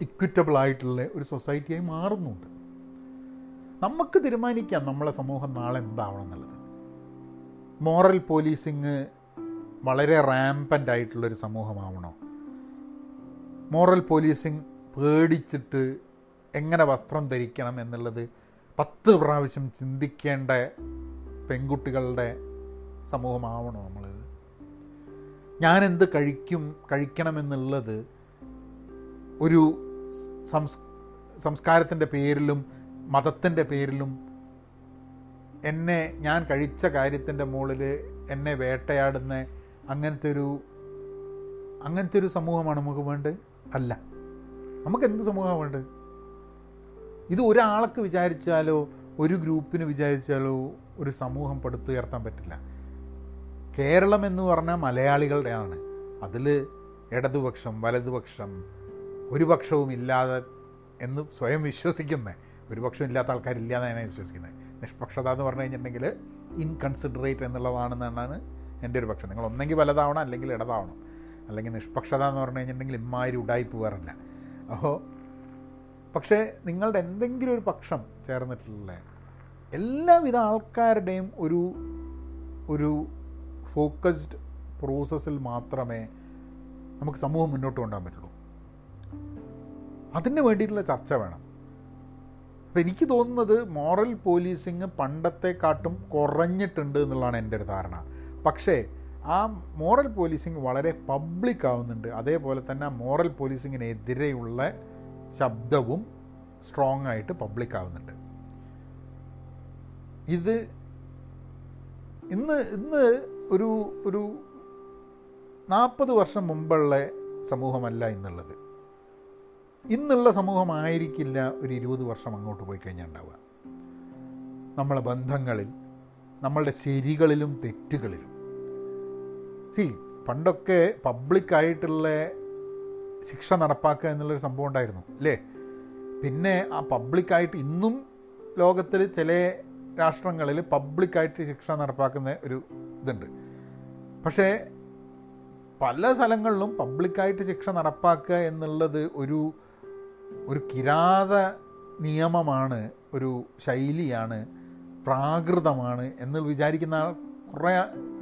ഇക്വിറ്റബിൾ ആയിട്ടുള്ള ഒരു സൊസൈറ്റിയായി മാറുന്നുണ്ട്. നമുക്ക് തീരുമാനിക്കാം നമ്മളെ സമൂഹം നാളെ എന്താവണം എന്നുള്ളത്. മോറൽ പോലീസിങ് വളരെ റാമ്പന്റ് ആയിട്ടുള്ളൊരു സമൂഹമാവണോ? മോറൽ പോലീസിങ് പേടിച്ചിട്ട് എങ്ങനെ വസ്ത്രം ധരിക്കണം എന്നുള്ളത് പത്ത് പ്രാവശ്യം ചിന്തിക്കേണ്ട പെൺകുട്ടികളുടെ സമൂഹമാവണോ നമ്മളിത് ഞാനെന്ത് കഴിക്കും കഴിക്കണമെന്നുള്ളത് ഒരു സംസ് സംസ്കാരത്തിന്റെ പേരിലും മതത്തിന്റെ പേരിലും എന്നെ ഞാൻ കഴിച്ച കാര്യത്തിന്റെ മുകളിൽ എന്നെ വേട്ടയാടുന്ന അങ്ങനത്തെ ഒരു അങ്ങനത്തെ ഒരു സമൂഹമാണ് നമുക്ക് വേണ്ടത്? അല്ല. നമുക്ക് എന്ത് സമൂഹമാണ് വേണ്ടത് ഇത് ഒരാൾക്ക് വിചാരിച്ചാലോ ഒരു ഗ്രൂപ്പിന് വിചാരിച്ചാലോ ഒരു സമൂഹം പടുത്തുയർത്താൻ പറ്റില്ല. കേരളം എന്ന് പറഞ്ഞാൽ മലയാളികളുടെയാണ്. അതിൽ ഇടതുപക്ഷം വലതുപക്ഷം ഒരു പക്ഷവും ഇല്ലാതെ എന്ന് സ്വയം വിശ്വസിക്കുന്നത് ഒരു പക്ഷം ഇല്ലാത്ത ആൾക്കാരില്ല എന്നാണ് വിശ്വസിക്കുന്നത് നിഷ്പക്ഷത എന്ന് പറഞ്ഞു കഴിഞ്ഞിട്ടുണ്ടെങ്കിൽ ഇൻകൺസിഡറേറ്റ് എന്നുള്ളതാണെന്നാണ് എന്റെ ഒരു പക്ഷം. നിങ്ങൾ ഒന്നെങ്കിൽ വലതാവണം അല്ലെങ്കിൽ ഇടതാവണം. അല്ലെങ്കിൽ നിഷ്പക്ഷത എന്ന് പറഞ്ഞു കഴിഞ്ഞിട്ടുണ്ടെങ്കിൽ ഇമ്മാതിരി ഉടായ്പ് വേറില്ല അപ്പോൾ പക്ഷേ നിങ്ങളുടെ എന്തെങ്കിലും ഒരു പക്ഷം ചേർന്നിട്ടുള്ള എല്ലാവിധ ആൾക്കാരുടെയും ഒരു ഒരു ഫോക്കസ്ഡ് പ്രോസസ്സിൽ മാത്രമേ നമുക്ക് സമൂഹം മുന്നോട്ട് കൊണ്ടുപോകാൻ പറ്റുള്ളൂ. അതിന് വേണ്ടിയിട്ടുള്ള ചർച്ച വേണം. അപ്പോൾ എനിക്ക് തോന്നുന്നത് മോറൽ പോലീസിങ് പണ്ടത്തെക്കാട്ടും കുറഞ്ഞിട്ടുണ്ട് എന്നുള്ളതാണ് എന്റെ ഒരു ധാരണ. പക്ഷേ ആ മോറൽ പോലീസിങ് വളരെ പബ്ലിക് ആവുന്നുണ്ട്. അതേപോലെ തന്നെ ആ മോറൽ പോലീസിങ്ങിനെതിരെയുള്ള ശബ്ദവും സ്ട്രോങ് ആയിട്ട് പബ്ലിക് ആവുന്നുണ്ട്. ഇത് ഇന്ന് ഇന്ന് ഒരു ഒരു നാൽപ്പത് വർഷം മുമ്പുള്ള സമൂഹമല്ല ഇന്നുള്ളത്. ഇന്നുള്ള സമൂഹമായിരിക്കില്ല ഒരു ഇരുപത് വർഷം അങ്ങോട്ട് പോയി കഴിഞ്ഞാൽ ഉണ്ടാവുക. നമ്മളെ ബന്ധങ്ങളിൽ നമ്മളുടെ ശരികളിലും തെറ്റുകളിലും സി പണ്ടൊക്കെ പബ്ലിക്കായിട്ടുള്ള ശിക്ഷ നടപ്പാക്കുക എന്നുള്ളൊരു സംഭവം ഉണ്ടായിരുന്നു അല്ലേ പിന്നെ ആ പബ്ലിക്കായിട്ട് ഇന്നും ലോകത്തിൽ ചില രാഷ്ട്രങ്ങളിൽ പബ്ലിക്കായിട്ട് ശിക്ഷ നടപ്പാക്കുന്ന ഒരു ഇതുണ്ട്. പക്ഷേ പല സ്ഥലങ്ങളിലും പബ്ലിക്കായിട്ട് ശിക്ഷ നടപ്പാക്കുക എന്നുള്ളത് ഒരു ഒരു കിരാത നിയമമാണ് ഒരു ശൈലിയാണ് പ്രാകൃതമാണ് എന്ന് വിചാരിക്കുന്ന കുറേ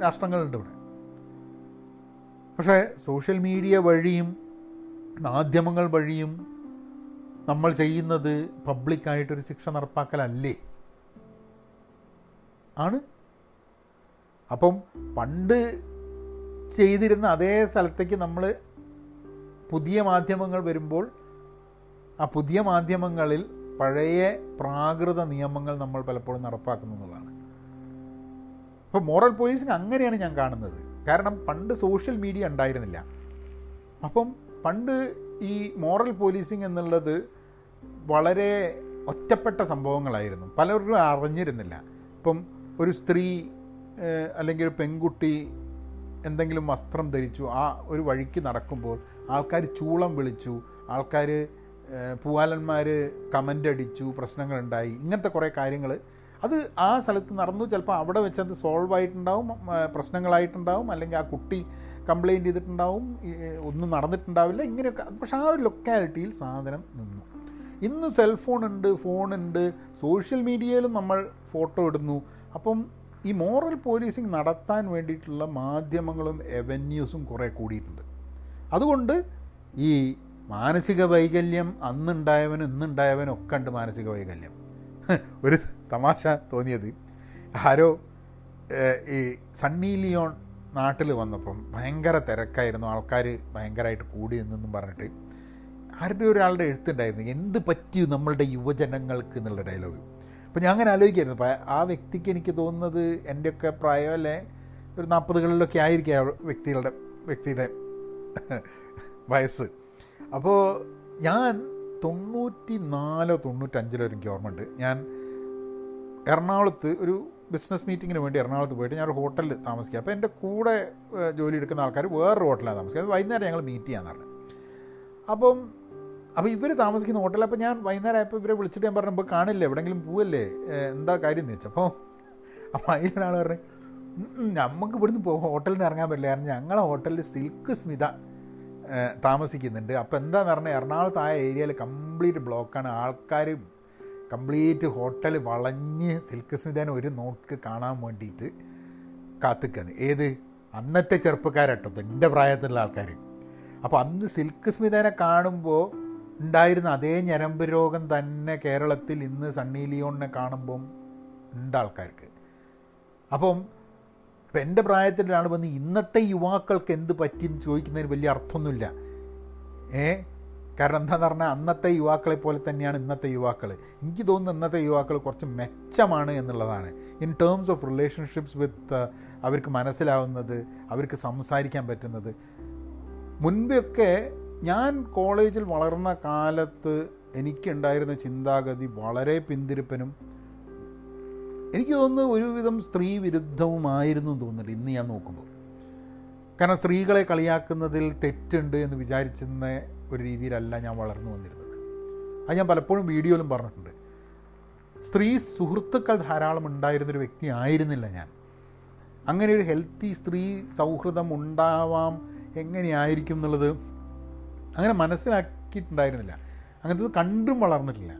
രാഷ്ട്രങ്ങളുണ്ട് ഇവിടെ. പക്ഷേ സോഷ്യൽ മീഡിയ വഴിയും മാധ്യമങ്ങൾ വഴിയും നമ്മൾ ചെയ്യുന്നത് പബ്ലിക്കായിട്ടൊരു ശിക്ഷ നടപ്പാക്കലല്ലേ? ആണ്. അപ്പം പണ്ട് ചെയ്തിരുന്ന അതേ സ്ഥലത്തേക്ക് നമ്മൾ പുതിയ മാധ്യമങ്ങൾ വരുമ്പോൾ ആ പുതിയ മാധ്യമങ്ങളിൽ പഴയ പ്രാകൃത നിയമങ്ങൾ നമ്മൾ പലപ്പോഴും നടപ്പാക്കുന്നതാണ്. അപ്പോൾ മോറൽ പോലീസിങ് അങ്ങനെയാണ് ഞാൻ കാണുന്നത്. കാരണം പണ്ട് സോഷ്യൽ മീഡിയ ഉണ്ടായിരുന്നില്ല. അപ്പം പണ്ട് ഈ മോറൽ പോലീസിങ് എന്നുള്ളത് വളരെ ഒറ്റപ്പെട്ട സംഭവങ്ങളായിരുന്നു. പലരും അറിഞ്ഞിരുന്നില്ല. ഇപ്പം ഒരു സ്ത്രീ അല്ലെങ്കിൽ ഒരു പെൺകുട്ടി എന്തെങ്കിലും വസ്ത്രം ധരിച്ചു ആ ഒരു വഴിക്ക് നടക്കുമ്പോൾ ആൾക്കാർ ചൂളം വിളിച്ചു ആൾക്കാർ പൂവാലന്മാർ കമന്റ് അടിച്ചു പ്രശ്നങ്ങളുണ്ടായി ഇങ്ങനത്തെ കുറേ കാര്യങ്ങൾ അത് ആ സ്ഥലത്ത് നടന്നു. ചിലപ്പോൾ അവിടെ വെച്ച് അത് സോൾവ് ആയിട്ടുണ്ടാവും പ്രശ്നങ്ങളായിട്ടുണ്ടാവും അല്ലെങ്കിൽ ആ കുട്ടി കംപ്ലയിന്റ് ചെയ്തിട്ടുണ്ടാവും ഒന്നും നടന്നിട്ടുണ്ടാവില്ല. ഇങ്ങനെയൊക്കെ. പക്ഷേ ആ ഒരു ലൊക്കാലിറ്റിയിൽ സാധനം നിന്നു. ഇന്ന് സെൽഫോൺ ഉണ്ട് ഫോണുണ്ട് സോഷ്യൽ മീഡിയയിലും നമ്മൾ ഫോട്ടോ ഇടുന്നു. അപ്പം ഈ മോറൽ പോലീസിങ് നടത്താൻ വേണ്ടിയിട്ടുള്ള മാധ്യമങ്ങളും എവന്യൂസും കുറേ കൂടിയിട്ടുണ്ട്. അതുകൊണ്ട് ഈ മാനസിക വൈകല്യം അന്നുണ്ടായവനും ഇന്നുണ്ടായവനും ഒക്കെ ഉണ്ട് മാനസിക വൈകല്യം. ഒരു തമാശ തോന്നിയത്. ആരോ ഈ സണ്ണി ലിയോൺ നാട്ടിൽ വന്നപ്പം ഭയങ്കര തിരക്കായിരുന്നു. ആൾക്കാർ ഭയങ്കരമായിട്ട് കൂടി നിന്നെന്നും പറഞ്ഞിട്ട്. ആരുടെ ഒരാളുടെ എഴുത്തുണ്ടായിരുന്നു? എന്ത് പറ്റി നമ്മളുടെ യുവജനങ്ങൾക്ക് എന്നുള്ള ഡയലോഗ് അപ്പോൾ ഞാൻ അങ്ങനെ ആലോചിക്കായിരുന്നു. അപ്പോൾ ആ വ്യക്തിക്ക് എനിക്ക് തോന്നുന്നത് എന്റെയൊക്കെ പ്രായം അല്ലേ ഒരു നാൽപ്പതുകളിലൊക്കെ ആയിരിക്കും ആ വ്യക്തികളുടെ വ്യക്തിയുടെ വയസ്സ്. അപ്പോൾ ഞാൻ തൊണ്ണൂറ്റി നാലോ തൊണ്ണൂറ്റഞ്ചിലോ എനിക്ക് ഓർമ്മയുണ്ട് ഞാൻ എറണാകുളത്ത് ഒരു ബിസിനസ് മീറ്റിങ്ങിന് വേണ്ടി എറണാകുളത്ത് പോയിട്ട് ഞാൻ ഒരു ഹോട്ടലിൽ താമസിക്കുക അപ്പോൾ എന്റെ കൂടെ ജോലി എടുക്കുന്ന ആൾക്കാർ വേറൊരു ഹോട്ടലാണ് താമസിക്കുക വൈകുന്നേരം ഞങ്ങൾ മീറ്റ് ചെയ്യാൻ പറഞ്ഞു. അപ്പം അപ്പോൾ ഇവർ താമസിക്കുന്ന ഹോട്ടലിൽ അപ്പോൾ ഞാൻ വൈകുന്നേരം ആയപ്പോൾ ഇവരെ വിളിച്ചിട്ട് ഞാൻ പറഞ്ഞു ഇപ്പോൾ കാണില്ലേ? എവിടെയെങ്കിലും പോവല്ലേ? എന്താ കാര്യം എന്ന് വെച്ചപ്പോൾ അപ്പോൾ അതിലൊരാൾ പറഞ്ഞു നമുക്ക് ഇവിടുന്ന് ഹോട്ടലിൽ നിന്ന് ഇറങ്ങാൻ പറ്റില്ല. കാരണം ഞങ്ങളെ ഹോട്ടലിൽ സിൽക്ക് സ്മിത. താമസിക്കുന്നുണ്ട്. അപ്പോൾ എന്താണെന്ന് പറഞ്ഞാൽ എറണാകുളത്ത് ആ ഏരിയയിൽ കംപ്ലീറ്റ് ബ്ലോക്കാണ്. ആൾക്കാർ കംപ്ലീറ്റ് ഹോട്ടൽ വളഞ്ഞ് സിൽക്ക് സ്മിതാനം ഒരു നോക്ക് കാണാൻ വേണ്ടിയിട്ട് കാത്തിക്കുന്നത് ഏത്? അന്നത്തെ ചെറുപ്പക്കാരട്ടോ എന്റെ പ്രായത്തിലുള്ള ആൾക്കാർ അപ്പോൾ അന്ന് സിൽക്ക് സ്മിതാനെ കാണുമ്പോൾ ഉണ്ടായിരുന്ന അതേ ഞരമ്പ് രോഗം തന്നെ കേരളത്തിൽ ഇന്ന് സണ്ണി ലിയോണിനെ കാണുമ്പം ഉണ്ട് ആൾക്കാർക്ക്. അപ്പം ഇപ്പം എന്റെ പ്രായത്തിൽ ഒരാൾ വന്ന് ഇന്നത്തെ യുവാക്കൾക്ക് എന്ത് പറ്റി എന്ന് ചോദിക്കുന്നതിന് വലിയ അർത്ഥമൊന്നുമില്ല. ഏ? കാരണം എന്താണെന്ന് പറഞ്ഞാൽ അന്നത്തെ യുവാക്കളെ പോലെ തന്നെയാണ് ഇന്നത്തെ യുവാക്കൾ എനിക്ക് തോന്നുന്നു ഇന്നത്തെ യുവാക്കൾ കുറച്ച് മെച്ചമാണ് എന്നുള്ളതാണ്. In terms of relationships with അവർക്ക് മനസ്സിലാവുന്നത് അവർക്ക് സംസാരിക്കാൻ പറ്റുന്നത്. മുൻപൊക്കെ ഞാൻ കോളേജിൽ വളർന്ന കാലത്ത് എനിക്കുണ്ടായിരുന്ന ചിന്താഗതി വളരെ പിന്തിരിപ്പനും എനിക്ക് തോന്നുന്നു ഒരുവിധം സ്ത്രീ വിരുദ്ധവുമായിരുന്നു എന്ന് തോന്നുന്നുണ്ട്. ഇന്ന് ഞാൻ നോക്കുമ്പോൾ. കാരണം സ്ത്രീകളെ കളിയാക്കുന്നതിൽ തെറ്റുണ്ട് എന്ന് വിചാരിച്ചിരുന്ന ഒരു രീതിയിലല്ല ഞാൻ വളർന്നു വന്നിരുന്നത്. അത് ഞാൻ പലപ്പോഴും വീഡിയോയിലും പറഞ്ഞിട്ടുണ്ട്. സ്ത്രീ സുഹൃത്തുക്കൾ ധാരാളം ഉണ്ടായിരുന്നൊരു വ്യക്തി ആയിരുന്നില്ല ഞാൻ. അങ്ങനെ ഒരു ഹെൽത്തി സ്ത്രീ സൗഹൃദം ഉണ്ടാവാം എങ്ങനെയായിരിക്കും എന്നുള്ളത് അങ്ങനെ മനസ്സിലാക്കിയിട്ടുണ്ടായിരുന്നില്ല. അങ്ങനത്തെ കണ്ടും വളർന്നിട്ടില്ല.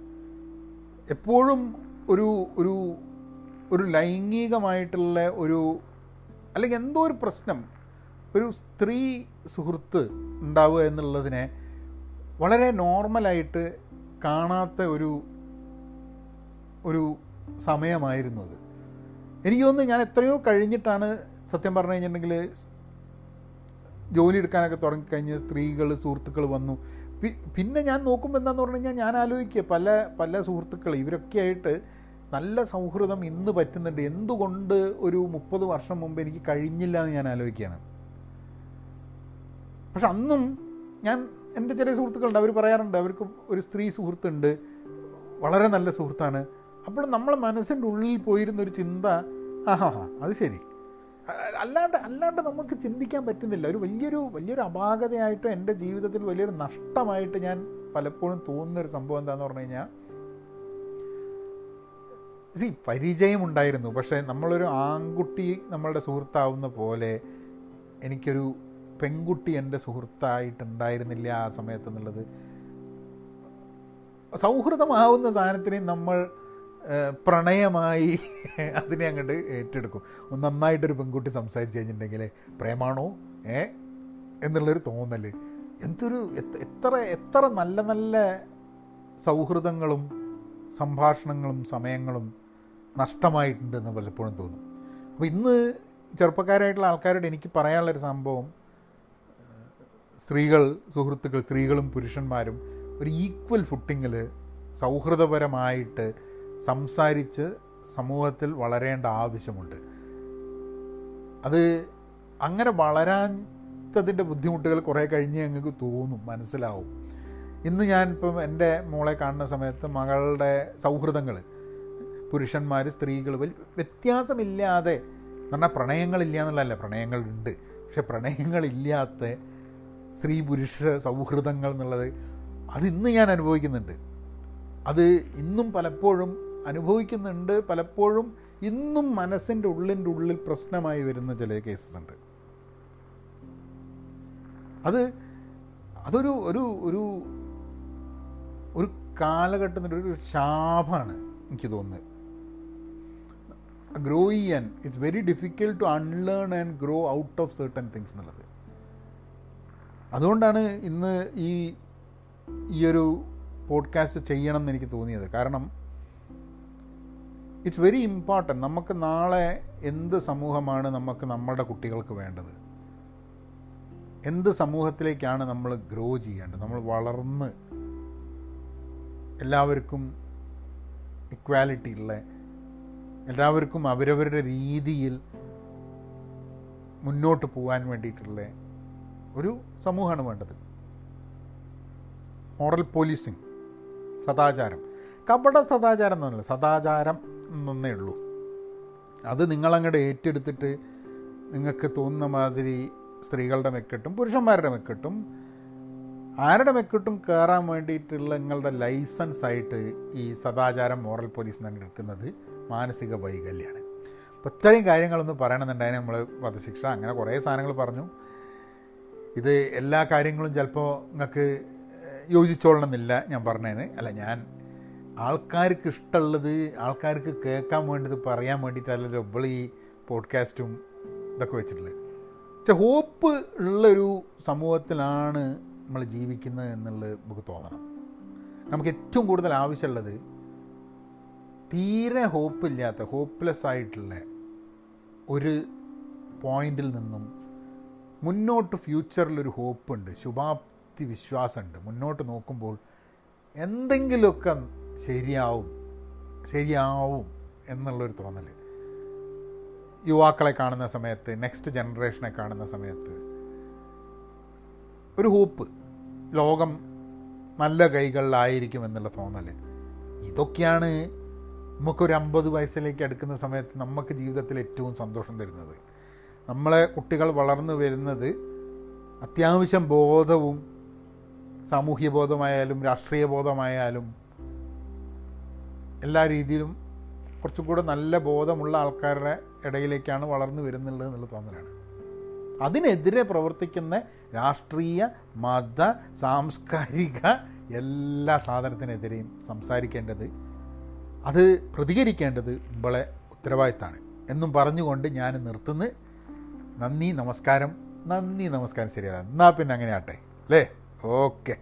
എപ്പോഴും ഒരു ഒരു ഒരു ലൈംഗികമായിട്ടുള്ള ഒരു അല്ലെങ്കിൽ എന്തോ ഒരു പ്രശ്നം ഒരു സ്ത്രീ സുഹൃത്ത് ഉണ്ടാവുക എന്നുള്ളതിനെ വളരെ നോർമലായിട്ട് കാണാത്ത ഒരു ഒരു സമയമായിരുന്നു അത്. എനിക്ക് തോന്നുന്നു ഞാൻ എത്രയോ കഴിഞ്ഞിട്ടാണ് സത്യം പറഞ്ഞു കഴിഞ്ഞിട്ടുണ്ടെങ്കിൽ ജോലി എടുക്കാനൊക്കെ തുടങ്ങിക്കഴിഞ്ഞ് സ്ത്രീകൾ സുഹൃത്തുക്കൾ വന്നു. പിന്നെ ഞാൻ നോക്കുമ്പോൾ എന്താണെന്ന് പറഞ്ഞു കഴിഞ്ഞാൽ ഞാൻ ആലോചിക്കുക പല പല സുഹൃത്തുക്കൾ ഇവരൊക്കെ ആയിട്ട് നല്ല സൗഹൃദം ഇന്ന് പറ്റുന്നുണ്ട്. എന്തുകൊണ്ട് ഒരു മുപ്പത് വർഷം മുമ്പ് എനിക്ക് കഴിഞ്ഞില്ല എന്ന് ഞാൻ ആലോചിക്കുകയാണ്. പക്ഷെ അന്നും ഞാൻ എന്റെ ചില സുഹൃത്തുക്കളുണ്ട്. അവർ പറയാറുണ്ട് അവർക്ക് ഒരു സ്ത്രീ സുഹൃത്തുണ്ട്. വളരെ നല്ല സുഹൃത്താണ്. അപ്പോൾ നമ്മളെ മനസ്സിന്റെ ഉള്ളിൽ പോയിരുന്ന ഒരു ചിന്ത ആഹാ അത് ശരി. അല്ലാണ്ട് അല്ലാണ്ട് നമുക്ക് ചിന്തിക്കാൻ പറ്റുന്നില്ല. ഒരു വലിയൊരു വലിയൊരു അപാകതയായിട്ടോ എന്റെ ജീവിതത്തിൽ വലിയൊരു നഷ്ടമായിട്ട് ഞാൻ പലപ്പോഴും തോന്നുന്നൊരു സംഭവം എന്താണെന്ന് പറഞ്ഞു കഴിഞ്ഞാൽ സി പരിചയമുണ്ടായിരുന്നു പക്ഷേ നമ്മളൊരു ആൺകുട്ടി നമ്മളുടെ സുഹൃത്താവുന്ന പോലെ എനിക്കൊരു പെൺകുട്ടി എന്റെ സുഹൃത്തായിട്ടുണ്ടായിരുന്നില്ല ആ സമയത്ത് എന്നുള്ളത്. സൗഹൃദമാവുന്ന സാധനത്തിനെ നമ്മൾ പ്രണയമായി *laughs* അതിനെ അങ്ങോട്ട് ഏറ്റെടുക്കും. ഒന്ന് നന്നായിട്ടൊരു പെൺകുട്ടി സംസാരിച്ച് കഴിഞ്ഞിട്ടുണ്ടെങ്കിൽ പ്രേമാണോ? ഏ എന്നുള്ളൊരു തോന്നൽ എന്തൊരു എത്ര- എത്ര നല്ല നല്ല സൗഹൃദങ്ങളും സംഭാഷണങ്ങളും സമയങ്ങളും നഷ്ടമായിട്ടുണ്ടെന്ന് പലപ്പോഴും തോന്നും. അപ്പോൾ ഇന്ന് ചെറുപ്പക്കാരായിട്ടുള്ള ആൾക്കാരോട് എനിക്ക് പറയാനുള്ളൊരു സംഭവം സ്ത്രീകൾ സുഹൃത്തുക്കൾ സ്ത്രീകളും പുരുഷന്മാരും ഒരു ഈക്വൽ ഫുട്ടിങ്ങിൽ സൗഹൃദപരമായിട്ട് സംസാരിച്ച് സമൂഹത്തിൽ വളരേണ്ട ആവശ്യമുണ്ട്. അത് അങ്ങനെ വളരാത്തതിന്റെ ബുദ്ധിമുട്ടുകൾ കുറേ കഴിഞ്ഞ് ഞങ്ങൾക്ക് തോന്നും മനസ്സിലാവും. ഇന്ന് ഞാൻ എന്റെ മോളെ കാണുന്ന സമയത്ത് മകളുടെ സൗഹൃദങ്ങൾ പുരുഷന്മാർ സ്ത്രീകൾ വലിയ വ്യത്യാസമില്ലാതെ എന്ന് പറഞ്ഞാൽ പ്രണയങ്ങളില്ല എന്നുള്ളതല്ല പ്രണയങ്ങളുണ്ട്. പക്ഷെ പ്രണയങ്ങളില്ലാത്ത സ്ത്രീ പുരുഷ സൗഹൃദങ്ങൾ എന്നുള്ളത് അത് ഇന്ന് ഞാൻ അനുഭവിക്കുന്നുണ്ട്. അത് ഇന്നും പലപ്പോഴും അനുഭവിക്കുന്നുണ്ട്. പലപ്പോഴും ഇന്നും മനസ്സിന്റെ ഉള്ളിന്റെ ഉള്ളിൽ പ്രശ്നമായി വരുന്ന ചില കേസസ് ഉണ്ട്. അത് അതൊരു ഒരു ഒരു ഒരു കാലഘട്ടത്തിന്റെ ഒരു ശാപമാണ് എനിക്ക് തോന്നുന്നത്. ഗ്രോ ചെയ്യാൻ it's very difficult to unlearn and grow out of certain things എന്നുള്ളത്. അതുകൊണ്ടാണ് ഇന്ന് ഈ ഈ ഒരു പോഡ്കാസ്റ്റ് ചെയ്യണം എന്ന് എനിക്ക് തോന്നിയത്. കാരണം ഇറ്റ്സ് വെരി ഇമ്പോർട്ടന്റ്. നമുക്ക് നാളെ എന്ത് സമൂഹമാണ് നമുക്ക് നമ്മളുടെ കുട്ടികൾക്ക് വേണ്ടത്? എന്ത് സമൂഹത്തിലേക്കാണ് നമ്മൾ ഗ്രോ ചെയ്യേണ്ടത്? നമ്മൾ വളർന്ന് എല്ലാവർക്കും ഇക്വാലിറ്റി ഉള്ള എല്ലാവർക്കും അവരവരുടെ രീതിയിൽ മുന്നോട്ട് പോകാൻ വേണ്ടിയിട്ടുള്ള ഒരു സമൂഹമാണ് വേണ്ടത്. മോറൽ പോലീസിങ് സദാചാരം. കപട സദാചാരം എന്നല്ല സദാചാരം എന്നേ ഉള്ളൂ. അത് നിങ്ങളങ്ങോട്ട് ഏറ്റെടുത്തിട്ട് നിങ്ങൾക്ക് തോന്നുന്ന മാതിരി സ്ത്രീകളുടെ മെക്കെട്ടും പുരുഷന്മാരുടെ മെക്കെട്ടും ആരുടെ മെക്കെട്ടും കയറാൻ വേണ്ടിയിട്ടുള്ള നിങ്ങളുടെ ലൈസൻസ് ആയിട്ട് ഈ സദാചാരം മോറൽ പോലീസ് തന്നെ എടുക്കുന്നത്. മാനസിക വൈകല്യമാണ് അപ്പോൾ ഇത്രയും കാര്യങ്ങളൊന്ന് പറയണമെന്നുണ്ടായാലും നമ്മൾ വധശിക്ഷ അങ്ങനെ കുറേ സാധനങ്ങൾ പറഞ്ഞു. ഇത് എല്ലാ കാര്യങ്ങളും ചിലപ്പോൾ നിങ്ങൾക്ക് യോജിച്ചോളണമെന്നില്ല ഞാൻ പറഞ്ഞതിന് അല്ല ഞാൻ ആൾക്കാർക്ക് ഇഷ്ടമുള്ളത് ആൾക്കാർക്ക് കേൾക്കാൻ വേണ്ടത് പറയാൻ വേണ്ടിയിട്ടല്ലല്ലോ ഇവൾ ഈ പോഡ്കാസ്റ്റും ഇതൊക്കെ വെച്ചിട്ടുള്ളത്. പക്ഷെ ഹോപ്പ് ഉള്ളൊരു സമൂഹത്തിലാണ് നമ്മൾ ജീവിക്കുന്നത് എന്നുള്ളത് നമുക്ക് തോന്നണം. നമുക്ക് ഏറ്റവും കൂടുതൽ ആവശ്യമുള്ളത് തീരെ ഹോപ്പില്ലാത്ത ഹോപ്പ്ലെസ് ആയിട്ടുള്ള ഒരു പോയിന്റിൽ നിന്നും മുന്നോട്ട് ഫ്യൂച്ചറിലൊരു ഹോപ്പുണ്ട് ശുഭാപ്തി വിശ്വാസമുണ്ട്. മുന്നോട്ട് നോക്കുമ്പോൾ എന്തെങ്കിലുമൊക്കെ ശരിയാവും ശരിയാവും എന്നുള്ളൊരു തോന്നൽ യുവാക്കളെ കാണുന്ന സമയത്ത് നെക്സ്റ്റ് ജനറേഷനെ കാണുന്ന സമയത്ത് ഒരു ഹോപ്പ് ലോകം നല്ല കൈകളിലായിരിക്കും എന്നുള്ള തോന്നൽ ഇതൊക്കെയാണ് നമുക്കൊരു അമ്പത് വയസ്സിലേക്ക് അടുക്കുന്ന സമയത്ത് നമുക്ക് ജീവിതത്തിൽ ഏറ്റവും സന്തോഷം തരുന്നത്. നമ്മളെ കുട്ടികൾ വളർന്നു വരുന്നത് അത്യാവശ്യം ബോധവും സാമൂഹ്യ ബോധമായാലും രാഷ്ട്രീയ ബോധമായാലും എല്ലാ രീതിയിലും കുറച്ചും കൂടെ നല്ല ബോധമുള്ള ആൾക്കാരുടെ ഇടയിലേക്കാണ് വളർന്നു വരുന്നുള്ളത് എന്നുള്ള തോന്നലാണ്. അതിനെതിരെ പ്രവർത്തിക്കുന്ന രാഷ്ട്രീയ മത സാംസ്കാരിക എല്ലാ സാധനത്തിനെതിരെയും സംസാരിക്കേണ്ടത് അത് പ്രതികരിക്കേണ്ടത് മുമ്പളെ ഉത്തരവാദിത്തമാണ് എന്നും പറഞ്ഞുകൊണ്ട് ഞാൻ നിർത്തുന്നു. നന്ദി നമസ്കാരം. നന്ദി നമസ്കാരം. ശരിയാണ് എന്നാൽ പിന്നെ അങ്ങനെ ആട്ടെ. അല്ലേ? ഓക്കെ.